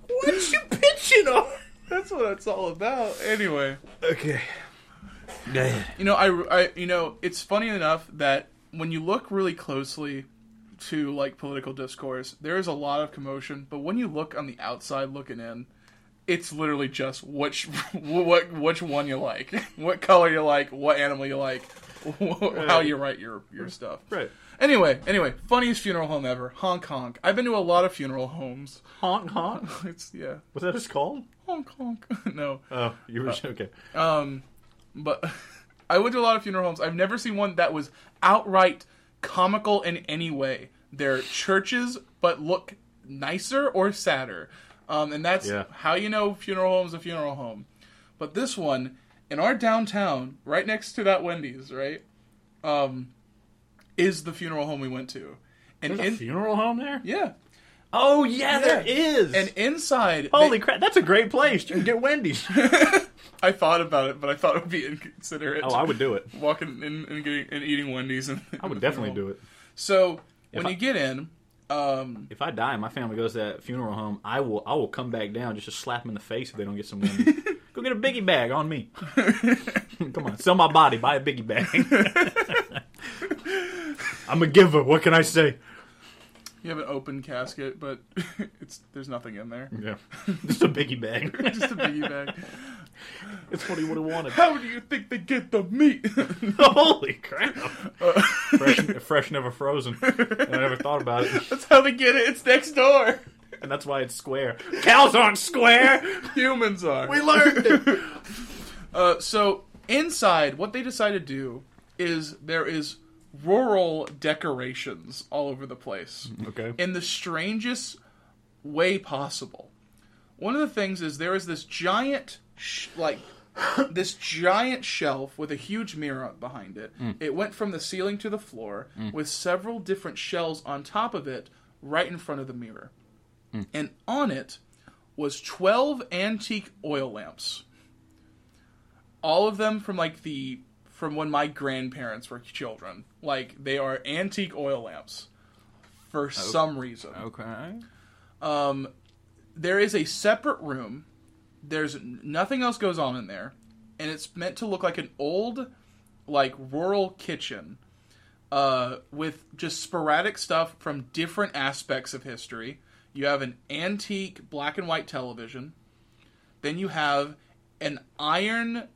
What's you pitching on? That's what it's all about. Anyway, Okay. You know, I, I, you know, it's funny enough that when you look really closely to like political discourse, there is a lot of commotion. But when you look on the outside looking in, it's literally just which what which one you like, what color you like, what animal you like, how you write your your stuff. Right. Anyway, anyway, funniest funeral home ever, honk honk. I've been to a lot of funeral homes. Honk honk. It's yeah, What's that just called? honk honk. no, Oh, you were okay. um, but I went to a lot of funeral homes. I've never seen one that was outright comical in any way. They're churches, but look nicer or sadder. Um, and that's Yeah. how you know funeral home's a funeral home. But this one, in our downtown, right next to that Wendy's, right, um, is the funeral home we went to. And There's a funeral home there? yeah, Oh yeah, there is. and inside, Holy they- crap, that's a great place. You can get Wendy's. I thought about it, but I thought it would be inconsiderate. oh, I would do it. walking in and getting and eating Wendy's. And I would definitely do it. So when I- you get in, um, If I die and my family goes to that funeral home, I will I will come back down just to slap them in the face if they don't get some Wendy's. Go get a biggie bag on me. come on, sell my body, buy a biggie bag. I'm a giver. What can I say? you have an open casket, but it's there's nothing in there. Yeah, just a biggie bag. Just a biggie bag. it's what he would have wanted. How do you think they get the meat? Holy crap! fresh, fresh, never frozen. I never thought about it, That's how they get it. It's next door. and that's why it's square. Cows aren't square. Humans are. We learned it. Uh, so inside, what they decide to do is there is rural decorations all over the place. Okay. in the strangest way possible. One of the things is there is this giant, sh- like, this giant shelf with a huge mirror behind it. Hmm. It went from the ceiling to the floor hmm. with several different shelves on top of it, right in front of the mirror. Hmm. And on it was 12 antique oil lamps. All of them from like the from when my grandparents were children. Like they are antique oil lamps for some reason. Okay. Um, there is a separate room. There's nothing else goes on in there, and it's meant to look like an old, like rural kitchen, uh, with just sporadic stuff from different aspects of history. You have an antique black and white television. Then you have an iron,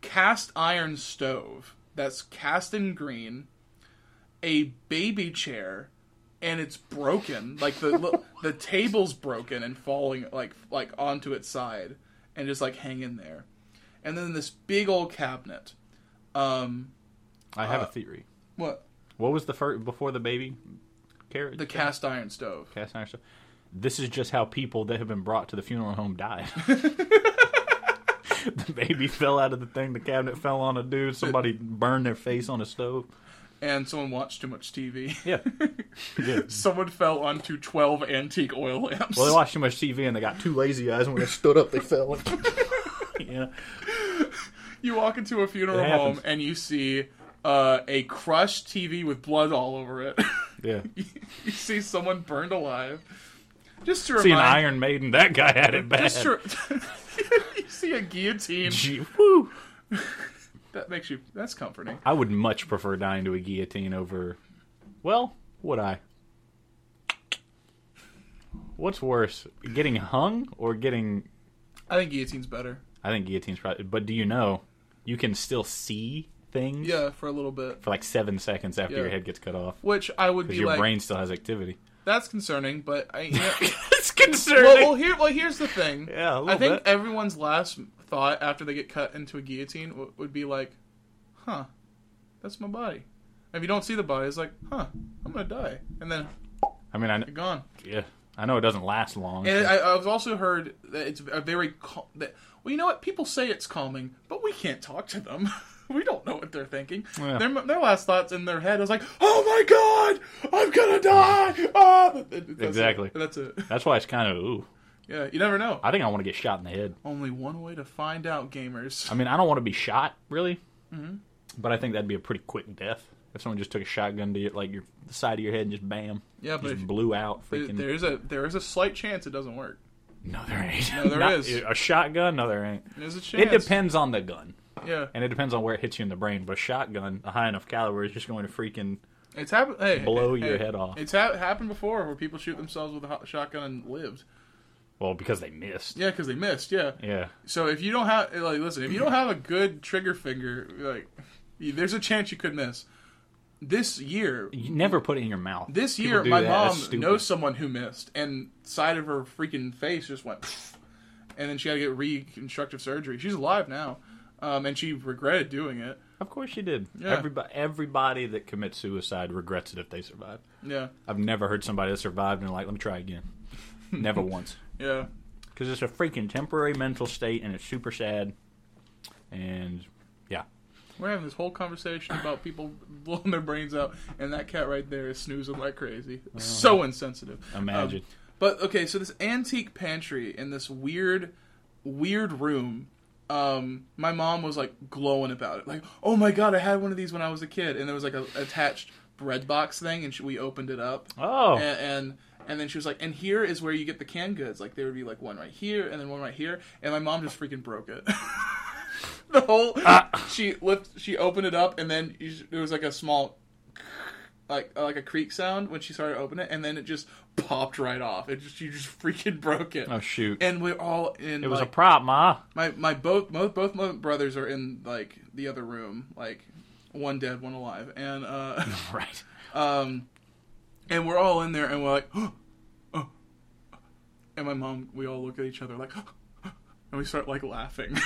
cast iron stove that's cast in green. A baby chair and it's broken. Like the the- the table's broken and falling like like onto its side and just like hanging there. And then this big old cabinet. Um, I have Uh, a theory. what What was the first before the baby carriage? the cast iron stove. cast iron stove. This is just how people that have been brought to the funeral home died. the baby fell out of the thing. The cabinet fell on a dude. Somebody burned their face on a stove. And someone watched too much TV. Yeah. yeah. someone fell onto twelve antique oil lamps. Well, they watched too much TV and they got two lazy eyes, and when they stood up, they fell. yeah. you walk into a funeral home and you see uh, a crushed TV with blood all over it. Yeah. you see someone burned alive. Just to See an Iron Maiden. That guy had it bad. just to, you see a guillotine. Gee, woo. That makes you. That's comforting. I would much prefer dying to a guillotine over. Well, would I? What's worse, getting hung or getting? I think guillotine's better. I think guillotine's probably. But do you know, you can still see things. Yeah, for a little bit. For like seven seconds after Yeah. your head gets cut off, Which I would be your like, brain still has activity. That's concerning. But I, you know, it's concerning. well, well, here, well, here's the thing. yeah, a little I think bit. everyone's last thought after they get cut into a guillotine w- would be like, "Huh, that's my body." If you don't see the body, it's like, "Huh, I'm gonna die," and then I mean, I you're gone. yeah, I know it doesn't last long. And so- I, I've also heard that it's a very cal- that well, you know what? People say it's calming, but we can't talk to them. we don't know what they're thinking. Yeah. Their their last thoughts in their head is like, "Oh my god, I'm gonna die!" Ah, That- that- that's Exactly. It. That's it. That's why it's kind of ooh. Yeah, you never know. I think I want to get shot in the head. Only one way to find out, gamers. I mean, I don't want to be shot really, Mm-hmm. but I think that'd be a pretty quick death if someone just took a shotgun to your, like your the side of your head and just bam, Yeah, but just blew out. Freaking there is a there is a slight chance it doesn't work. no, there ain't. No, there Not- is. a shotgun. No, there ain't. There's a chance. It depends on the gun, Yeah, and it depends on where it hits you in the brain. But a shotgun, a high enough caliber, is just going to freaking it's happened. Hey, blow hey, your hey, head off. It's ha- happened before where people shoot themselves with a hot shotgun and lived. Well, because they missed. Yeah, because they missed. Yeah. Yeah. So if you don't have like, listen, if you don't have a good trigger finger, like, there's a chance you could miss. This year, You never put it in your mouth. this year, my that. mom knows someone who missed, and side of her freaking face just went, and then she had to get reconstructive surgery. She's alive now, um, and she regretted doing it. Of course you did. Yeah. Everybody, everybody that commits suicide regrets it if they survive. Yeah, I've never heard somebody that survived and like, let me try again. Never once. yeah. Because it's a freaking temporary mental state and it's super sad. And yeah, We're having this whole conversation about people blowing their brains out, and that cat right there is snoozing like crazy. So insensitive. imagine. Um, but okay, so this antique pantry in this weird, weird room. Um, my mom was like glowing about it, like, "Oh my god, I had one of these when I was a kid," and there was like a attached bread box thing, and she, we opened it up, oh, and, and and then she was like, "And here is where you get the canned goods. Like there would be like one right here, and then one right here." And my mom just freaking broke it. the whole she lift, she opened it up, and then there was like a small like uh, like a creak sound when she started opening it, and then it just popped right off. It just she just freaking broke it. oh shoot. And we're all in. it was like, a prop, Ma. my my both both both my brothers are in like the other room, like one dead, one alive, and uh, right. um, and we're all in there, and we're like, oh, oh. and my mom, we all look at each other like, and we start like laughing.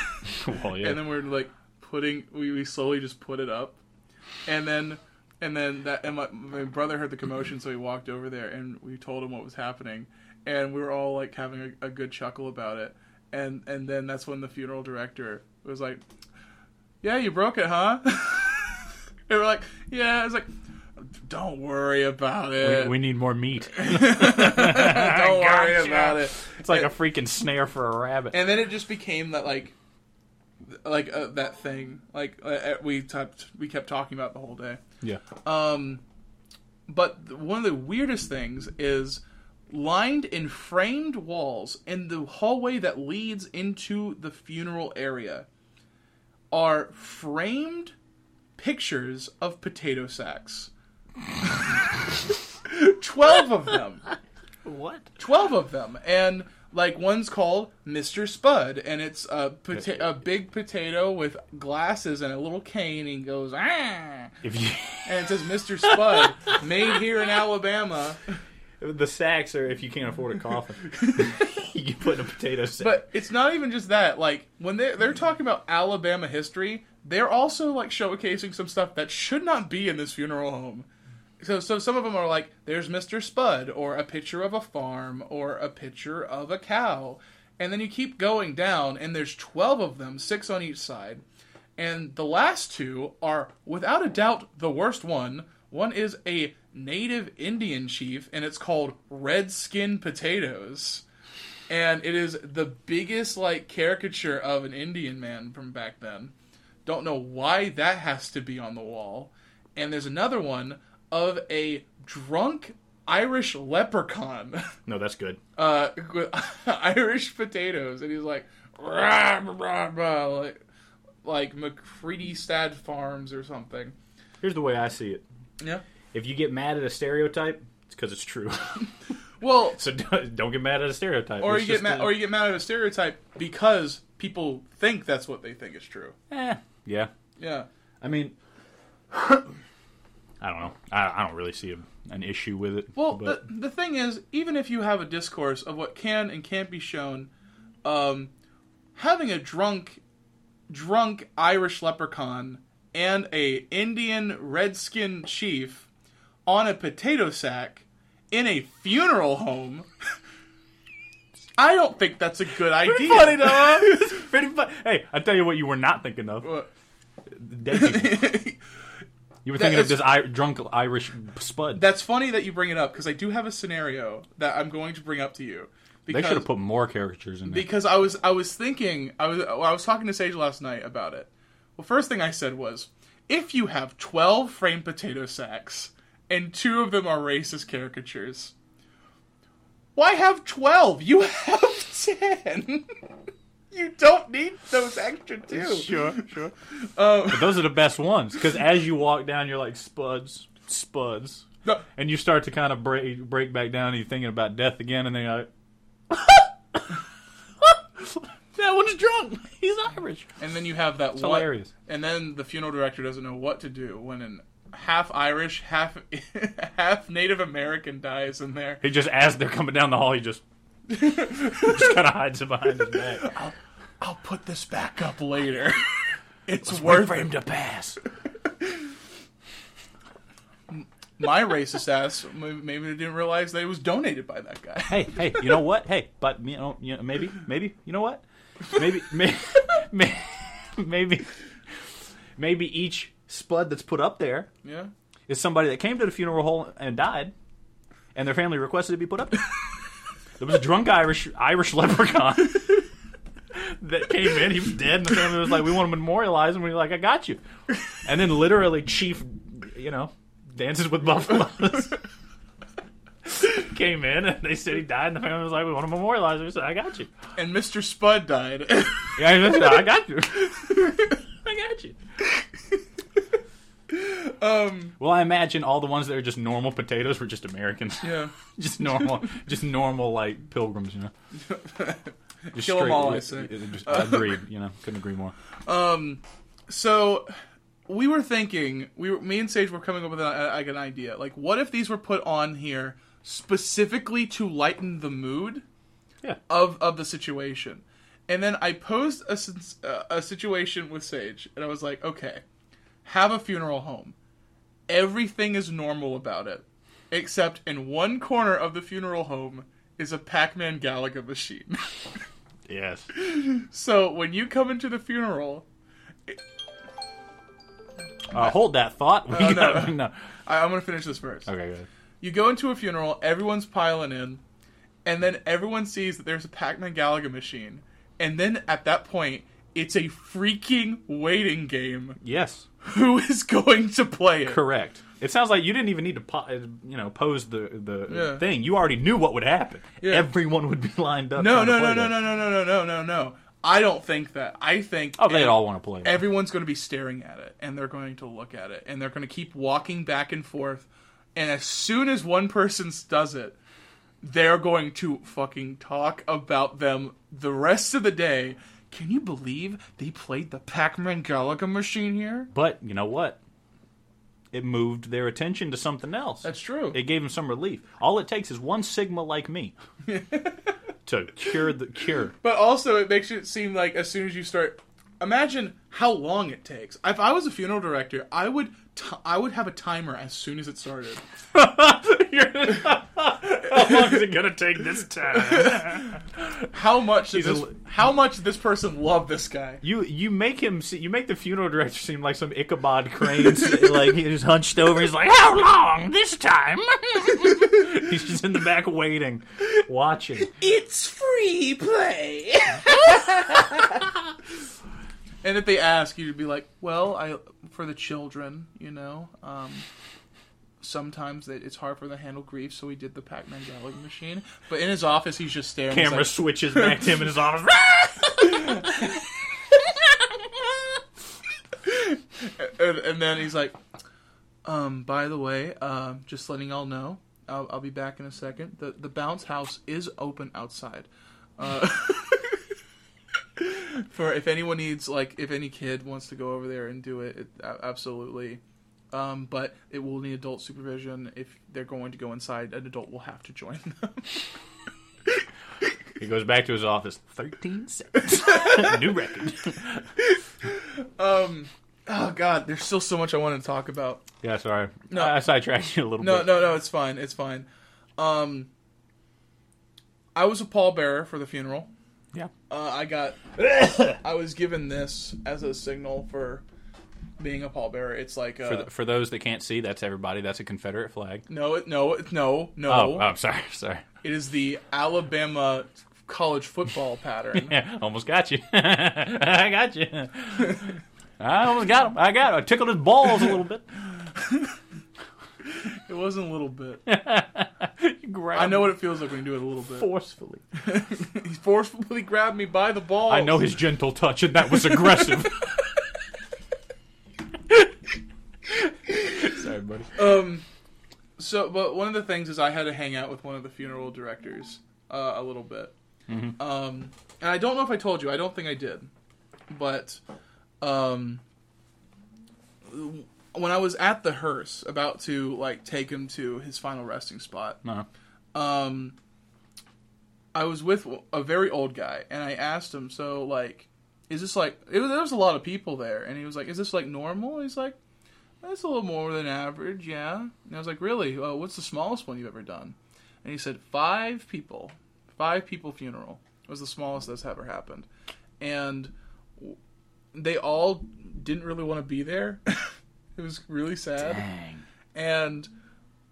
Well, yeah. and then we're like putting we, we slowly just put it up and then and then that and my, my brother heard the commotion so he walked over there and we told him what was happening. And we were all like having a, a good chuckle about it. And and then that's when the funeral director was like yeah you broke it huh? And we're like yeah. It's like don't worry about it. we, we need more meat. don't worry about it. It's like a freaking snare for a rabbit. and then it just became that like like uh, that thing like uh, we kept we kept talking about the whole day yeah. um but one of the weirdest things is lined in framed walls in the hallway that leads into the funeral area are framed pictures of potato sacks 12 of them What? 12 of them and like one's called Mr. Spud and it's a, pota- a big potato with glasses and a little cane and he goes ah If you and it says Mr. Spud made here in Alabama the sacks are if you can't afford a coffin, you can put in a potato sack. but it's not even just that like when they they're talking about Alabama history they're also like showcasing some stuff that should not be in this funeral home so so some of them are like there's Mr. Spud or a picture of a farm or a picture of a cow. And then you keep going down and there's 12 of them six on each side. And the last two are without a doubt the worst one. One is a native indian chief and it's called red skin potatoes. And it is the biggest like caricature of an indian man from back then. Don't know why that has to be on the wall. And there's another one of a drunk irish leprechaun no, that's good. uh, with Irish potatoes, and he's like, rah, rah, rah, like, like McCready Stad Farms or something. Here's the way I see it. Yeah. If you get mad at a stereotype, it's because it's true. Well, so don't, don't get mad at a stereotype. or It's you get mad, a- or you get mad at a stereotype because people think that's what they think is true. eh, yeah. Yeah. I mean, I don't know. I, I don't really see a, an issue with it. Well, but the, the thing is, even if you have a discourse of what can and can't be shown, um, having a drunk, drunk Irish leprechaun and a Indian redskin chief on a potato sack in a funeral home I don't think that's a good idea. Funny though. pretty fun. Hey, I tell you what, you were not thinking of What? dead people. You were thinking of this I- drunk Irish spud. That's funny that you bring it up because I do have a scenario that I'm going to bring up to you. they Because, should have put more caricatures in there. because I was I was thinking I was I was talking to Sage last night about it. Well, first thing I said was, if you have 12 framed potato sacks and two of them are racist caricatures, why have 12? You have 10. You don't need those extra two. Sure, sure. Um, But those are the best ones because as you walk down, you're like spuds, spuds, no, and you start to kind of break break back down, and you're thinking about death again, and then you're like, that one's drunk. He's Irish. and then you have that It's one, hilarious. and then the funeral director doesn't know what to do when an half Irish, half half Native American dies in there. He just as they're coming down the hall, he just just kind of hides it behind his back. I'll put this back up later. it's worth for him to pass. My racist ass maybe they didn't realize that it was donated by that guy. Hey, hey, you know what? Hey, but you know, you know, maybe, maybe, you know what? Maybe, maybe, maybe, maybe each spud that's put up there Yeah. is somebody that came to the funeral home and died, and their family requested to be put up there. There was a drunk Irish Irish leprechaun that came in. He was dead, and the family was like, "We want to memorialize him." We were like, "I got you." And then literally, Chief, you know, dances with buffaloes. Came in and they said he died, and the family was like, "We want to memorialize him." We said, "I got you." And Mr. Spud died. Yeah, I I got you. I got you. um. Well, I imagine all the ones that are just normal potatoes were just Americans. Yeah. just normal, just normal like pilgrims, you know. Just Kill 'em straight- all, I say. Just agreed, you know. Couldn't agree more. Um. So we were thinking, we were, me and Sage were coming up with an, like an idea. Like, what if these were put on here specifically to lighten the mood? Yeah. of of the situation. And then I posed a uh, a situation with Sage, and I was like, okay, have a funeral home. Everything is normal about it, except in one corner of the funeral home is a Pac-Man Galaga machine. Yes. so when you come into the funeral, Uh, hold that thought. We Oh, no. no. I, I'm gonna finish this first. Okay, good. You go into a funeral, everyone's piling in, and then everyone sees that there's a Pac-Man Galaga machine, and then at that point, it's a freaking waiting game. Yes, Who is going to play it? correct. It sounds like you didn't even need to, po- uh, you know, pose the the Yeah. thing. You already knew what would happen. Yeah. Everyone would be lined up. No, no, no, no, no, no, no, no, no, no, no. I don't think that. I think Oh, they'd all want to play. it. everyone's going to be staring at it, and they're going to look at it, and they're going to keep walking back and forth. And as soon as one person does it, they're going to fucking talk about them the rest of the day. Can you believe they played the Pac-Man Galaga machine here? But you know what? It moved their attention to something else. That's true. It gave them some relief. All it takes is one Sigma like me to cure the cure. But also, it makes it seem like as soon as you start, imagine how long it takes. If I was a funeral director, I would t- I would have a timer as soon as it started. How long is it gonna take this time? How much did He's this, a- how much did this person love this guy? You you make him see, you make the funeral director seem like some Ichabod Crane, like he's hunched over. He's like, "How long this time?" he's just in the back waiting, watching. It's free play. and if they ask, you'd be like, "Well, I for the children, you know." Um, sometimes that it's hard for them to handle grief, so we did the Pac-Man Galaga machine. But in his office, he's just staring. Camera like- switches back to him in his office. and, and then he's like, um, by the way, um, just letting y'all know, I'll, I'll be back in a second. The the bounce house is open outside. Uh, for if anyone needs, like, if any kid wants to go over there and do it, it absolutely. Um, but it will need adult supervision. If they're going to go inside, an adult will have to join them. He goes back to his office. Thirteen seconds. New record. um, oh God, there's still so much I want to talk about. Yeah, sorry. No. I sidetracked you a little No, bit. no, no, it's fine. It's fine. Um I was a pallbearer for the funeral. Yeah. Uh, I got. I was given this as a signal for being a pallbearer. It's like uh, For, the, for those that can't see, that's everybody. That's a Confederate flag. no, it, no, it, no, no. Oh, oh, sorry, sorry. It is the Alabama college football pattern. Yeah, almost got you. I got you. I almost got him. I got him. I tickled his balls a little bit. It wasn't a little bit. I know what it feels like when you do it a little bit. forcefully. he forcefully grabbed me by the ball. I know his gentle touch, and that was aggressive. sorry, buddy. Um, so, but one of the things is I had to hang out with one of the funeral directors uh, a little bit. Um, and I don't know if I told you. I don't think I did. But um, when I was at the hearse, about to like take him to his final resting spot, No. um, I was with a very old guy, and I asked him, "So, like, is this like? It was, there was a lot of people there, and he was like, "Is this like normal?" He's like, "That's a little more than average, yeah." And I was like, "Really? Uh, what's the smallest one you've ever done?" And he said, five people, five people funeral was the smallest that's ever happened, and they all didn't really want to be there. it was really sad Dang. and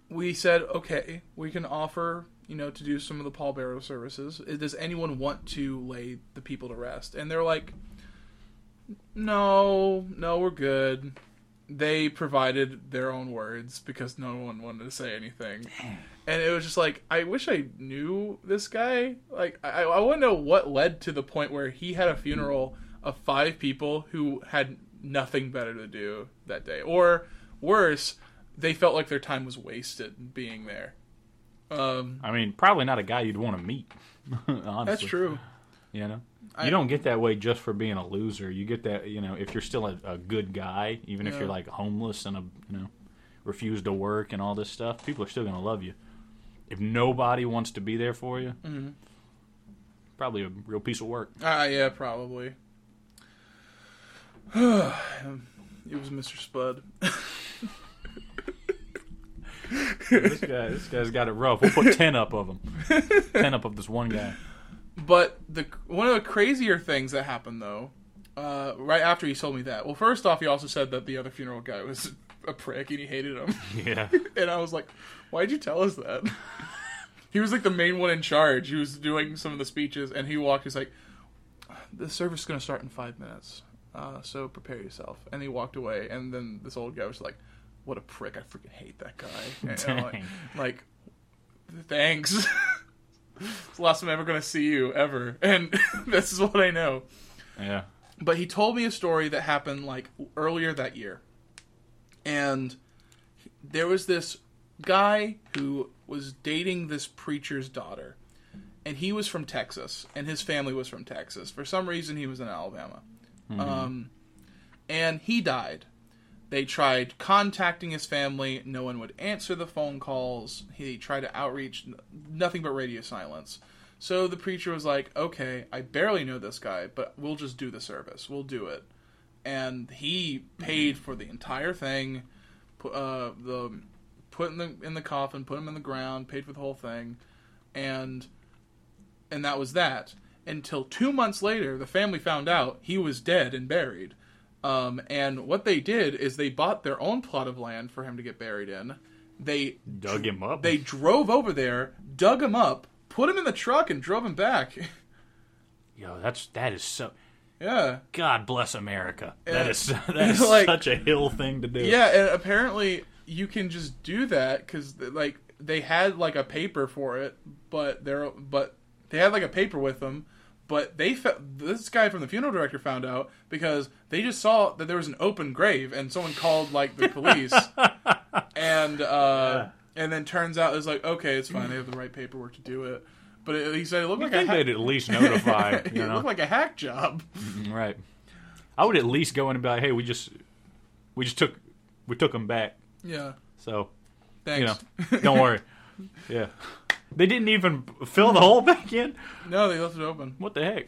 we said, okay, we can offer, you know, to do some of the pallbearer services. Uh, does anyone want to lay the people to rest? And they're like, no, no, we're good. They provided their own words because no one wanted to say anything. And it was just like, I wish I knew this guy. Like, I, I want to know what led to the point where he had a funeral of five people who had nothing better to do that day. Or worse, they felt like their time was wasted being there. Um, I mean, probably not a guy you'd want to meet. honestly. that's true. You know, I- you don't get that way just for being a loser. You get that, you know, if you're still a, a good guy, even if you're like homeless and a, you know, refuse to work and all this stuff, people are still going to love you. If nobody wants to be there for you, Mhm. probably a real piece of work. Ah, yeah, probably. it was Mr. Spud. this guy, this guy's got it rough. We'll put ten up of him. Ten up of this one guy. But the one of the crazier things that happened though, uh, right after he told me that. Well, first off, he also said that the other funeral guy was a prick and he hated him, Yeah. and I was like, "Why'd you tell us that?" he was like the main one in charge. He was doing some of the speeches, and he walked. He's like, "The service is gonna start in five minutes, uh, so prepare yourself." And he walked away, and then this old guy was like, "What a prick! I freaking hate that guy." And I'm like, like, thanks. it's the last time I'm ever gonna see you ever, and this is what I know. Yeah. But he told me a story that happened like earlier that year, and there was this guy who was dating this preacher's daughter, and he was from Texas, and his family was from Texas. For some reason, he was in Alabama, um, and he died. They tried contacting his family. No one would answer the phone calls. He tried to outreach. Nothing but radio silence. So the preacher was like, "Okay, I barely know this guy, but we'll just do the service. We'll do it." And he paid for the entire thing. Put uh, the put in the in the coffin, put him in the ground, paid for the whole thing, and and that was that. Until two months later, the family found out he was dead and buried. Um, and what they did is they bought their own plot of land for him to get buried in. They Dug him up. they drove over there, dug him up, put him in the truck, and drove him back. Yo, that's that is so. yeah, God bless America. Yeah. That is that is Like- such a hill thing to do. yeah, and apparently you can just do that because like they had like a paper for it, but they're but they had like a paper with them. But they fe- this guy from the funeral director found out because they just saw that there was an open grave and someone called like the police, and uh, and then turns out it's like okay, it's fine, they have the right paperwork to do it. But it, he said it looked I like a think hack- they'd at least notify. it You know, looked like a hack job. right? I would at least go in and be like, "Hey, we just we just took we took them back." Yeah, So thanks. you know, don't worry. Yeah, they didn't even fill the hole back in. no, they left it open. What the heck?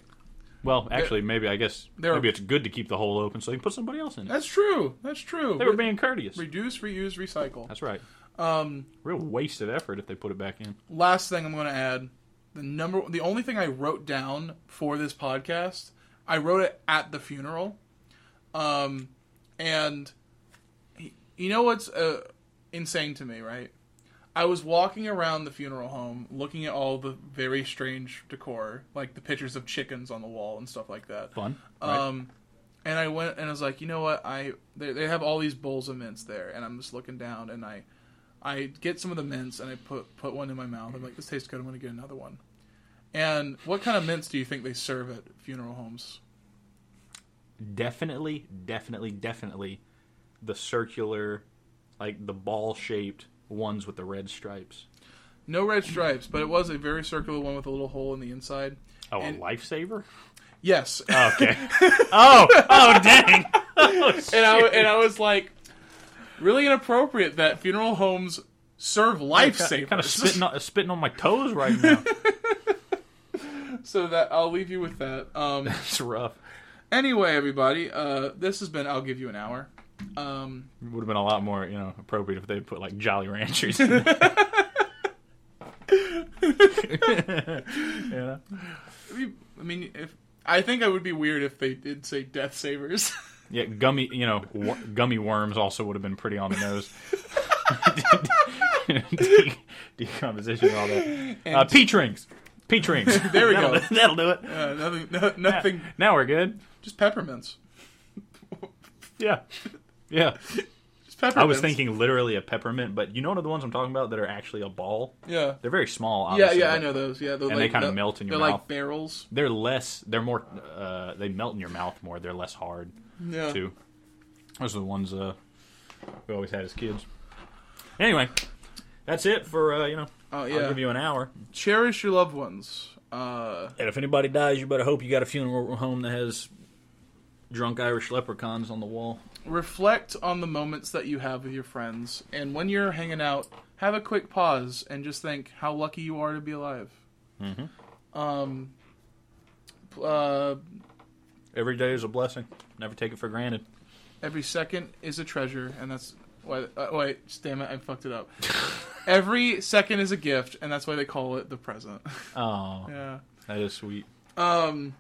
Well, actually, maybe I guess They're- maybe it's good to keep the hole open so they can put somebody else in it. That's true. That's true. They were being courteous. Reduce, reuse, recycle. That's right. Um, Real waste of effort if they put it back in. last thing I'm going to add the number the only thing I wrote down for this podcast, I wrote it at the funeral. Um and he- you know what's uh, insane to me, right? I was walking around the funeral home looking at all the very strange decor, like the pictures of chickens on the wall and stuff like that. Fun. right? Um, and I went and I was like, you know what? I they, they have all these bowls of mints there, and I'm just looking down, and I I get some of the mints and I put put one in my mouth. I'm like, this tastes good. I'm gonna get another one. And what kind of mints do you think they serve at funeral homes? definitely, definitely, definitely the circular, like the ball shaped ones with the red stripes. No red stripes, but it was a very circular one with a little hole in the inside. Oh, And- a lifesaver? Yes, Okay. oh, oh, dang. Oh, and I and I was like, really inappropriate that funeral homes serve lifesavers. kind of spitting on, spitting on my toes right now. so that I'll leave you with that. Um, It's rough. Anyway, everybody, uh, this has been. I'll give you an hour. Um, Would have been a lot more, you know, appropriate if they put like Jolly Ranchers. in there. yeah. I mean, if I think I would be weird if they did say Death Savers. Yeah, gummy, you know, wor- gummy worms also would have been pretty on the nose. De- decomposition and all that. Uh, peach rings. Peach rings. There we That'll go. That'll do it. uh, nothing, no, nothing, Now we're good. just peppermints. Yeah. Yeah. I was thinking literally a peppermint, but you know of the ones I'm talking about that are actually a ball? Yeah. They're very small, Yeah, obviously. yeah, I but know those. Yeah, they're And they kinda the- melt in your They're mouth. like barrels. They're less, they're more, uh, they melt in your mouth more. They're less hard, Yeah. too. Those are the ones uh, we always had as kids. Anyway, that's it for, uh, you know, Oh I'll yeah. give you an hour. Cherish your loved ones. Uh, And if anybody dies, you better hope you got a funeral home that has drunk Irish leprechauns on the wall. Reflect on the moments that you have with your friends, and when you're hanging out, have a quick pause and just think how lucky you are to be alive. Mhm. Um. Uh, Every day is a blessing. Never take it for granted. every second is a treasure, and that's why. Uh, wait, damn it, I fucked it up. every second is a gift, and that's why they call it the present. Oh, yeah. that is sweet. Um.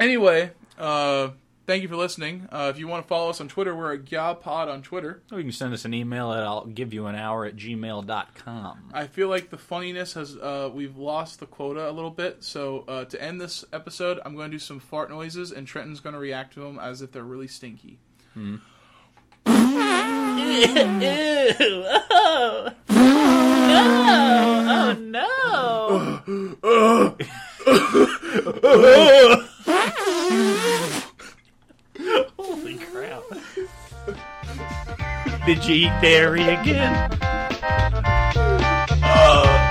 Anyway, uh, thank you for listening. Uh, if you want to follow us on Twitter, we're at YaPod on Twitter. Or you can send us an email at I'll give you an hour at gmail.com. I feel like the funniness has uh, we've lost the quota a little bit. So uh, to end this episode, I'm going to do some fart noises, and Trenton's going to react to them as if they're really stinky. Oh no! Holy crap. Did you eat dairy again? Uh.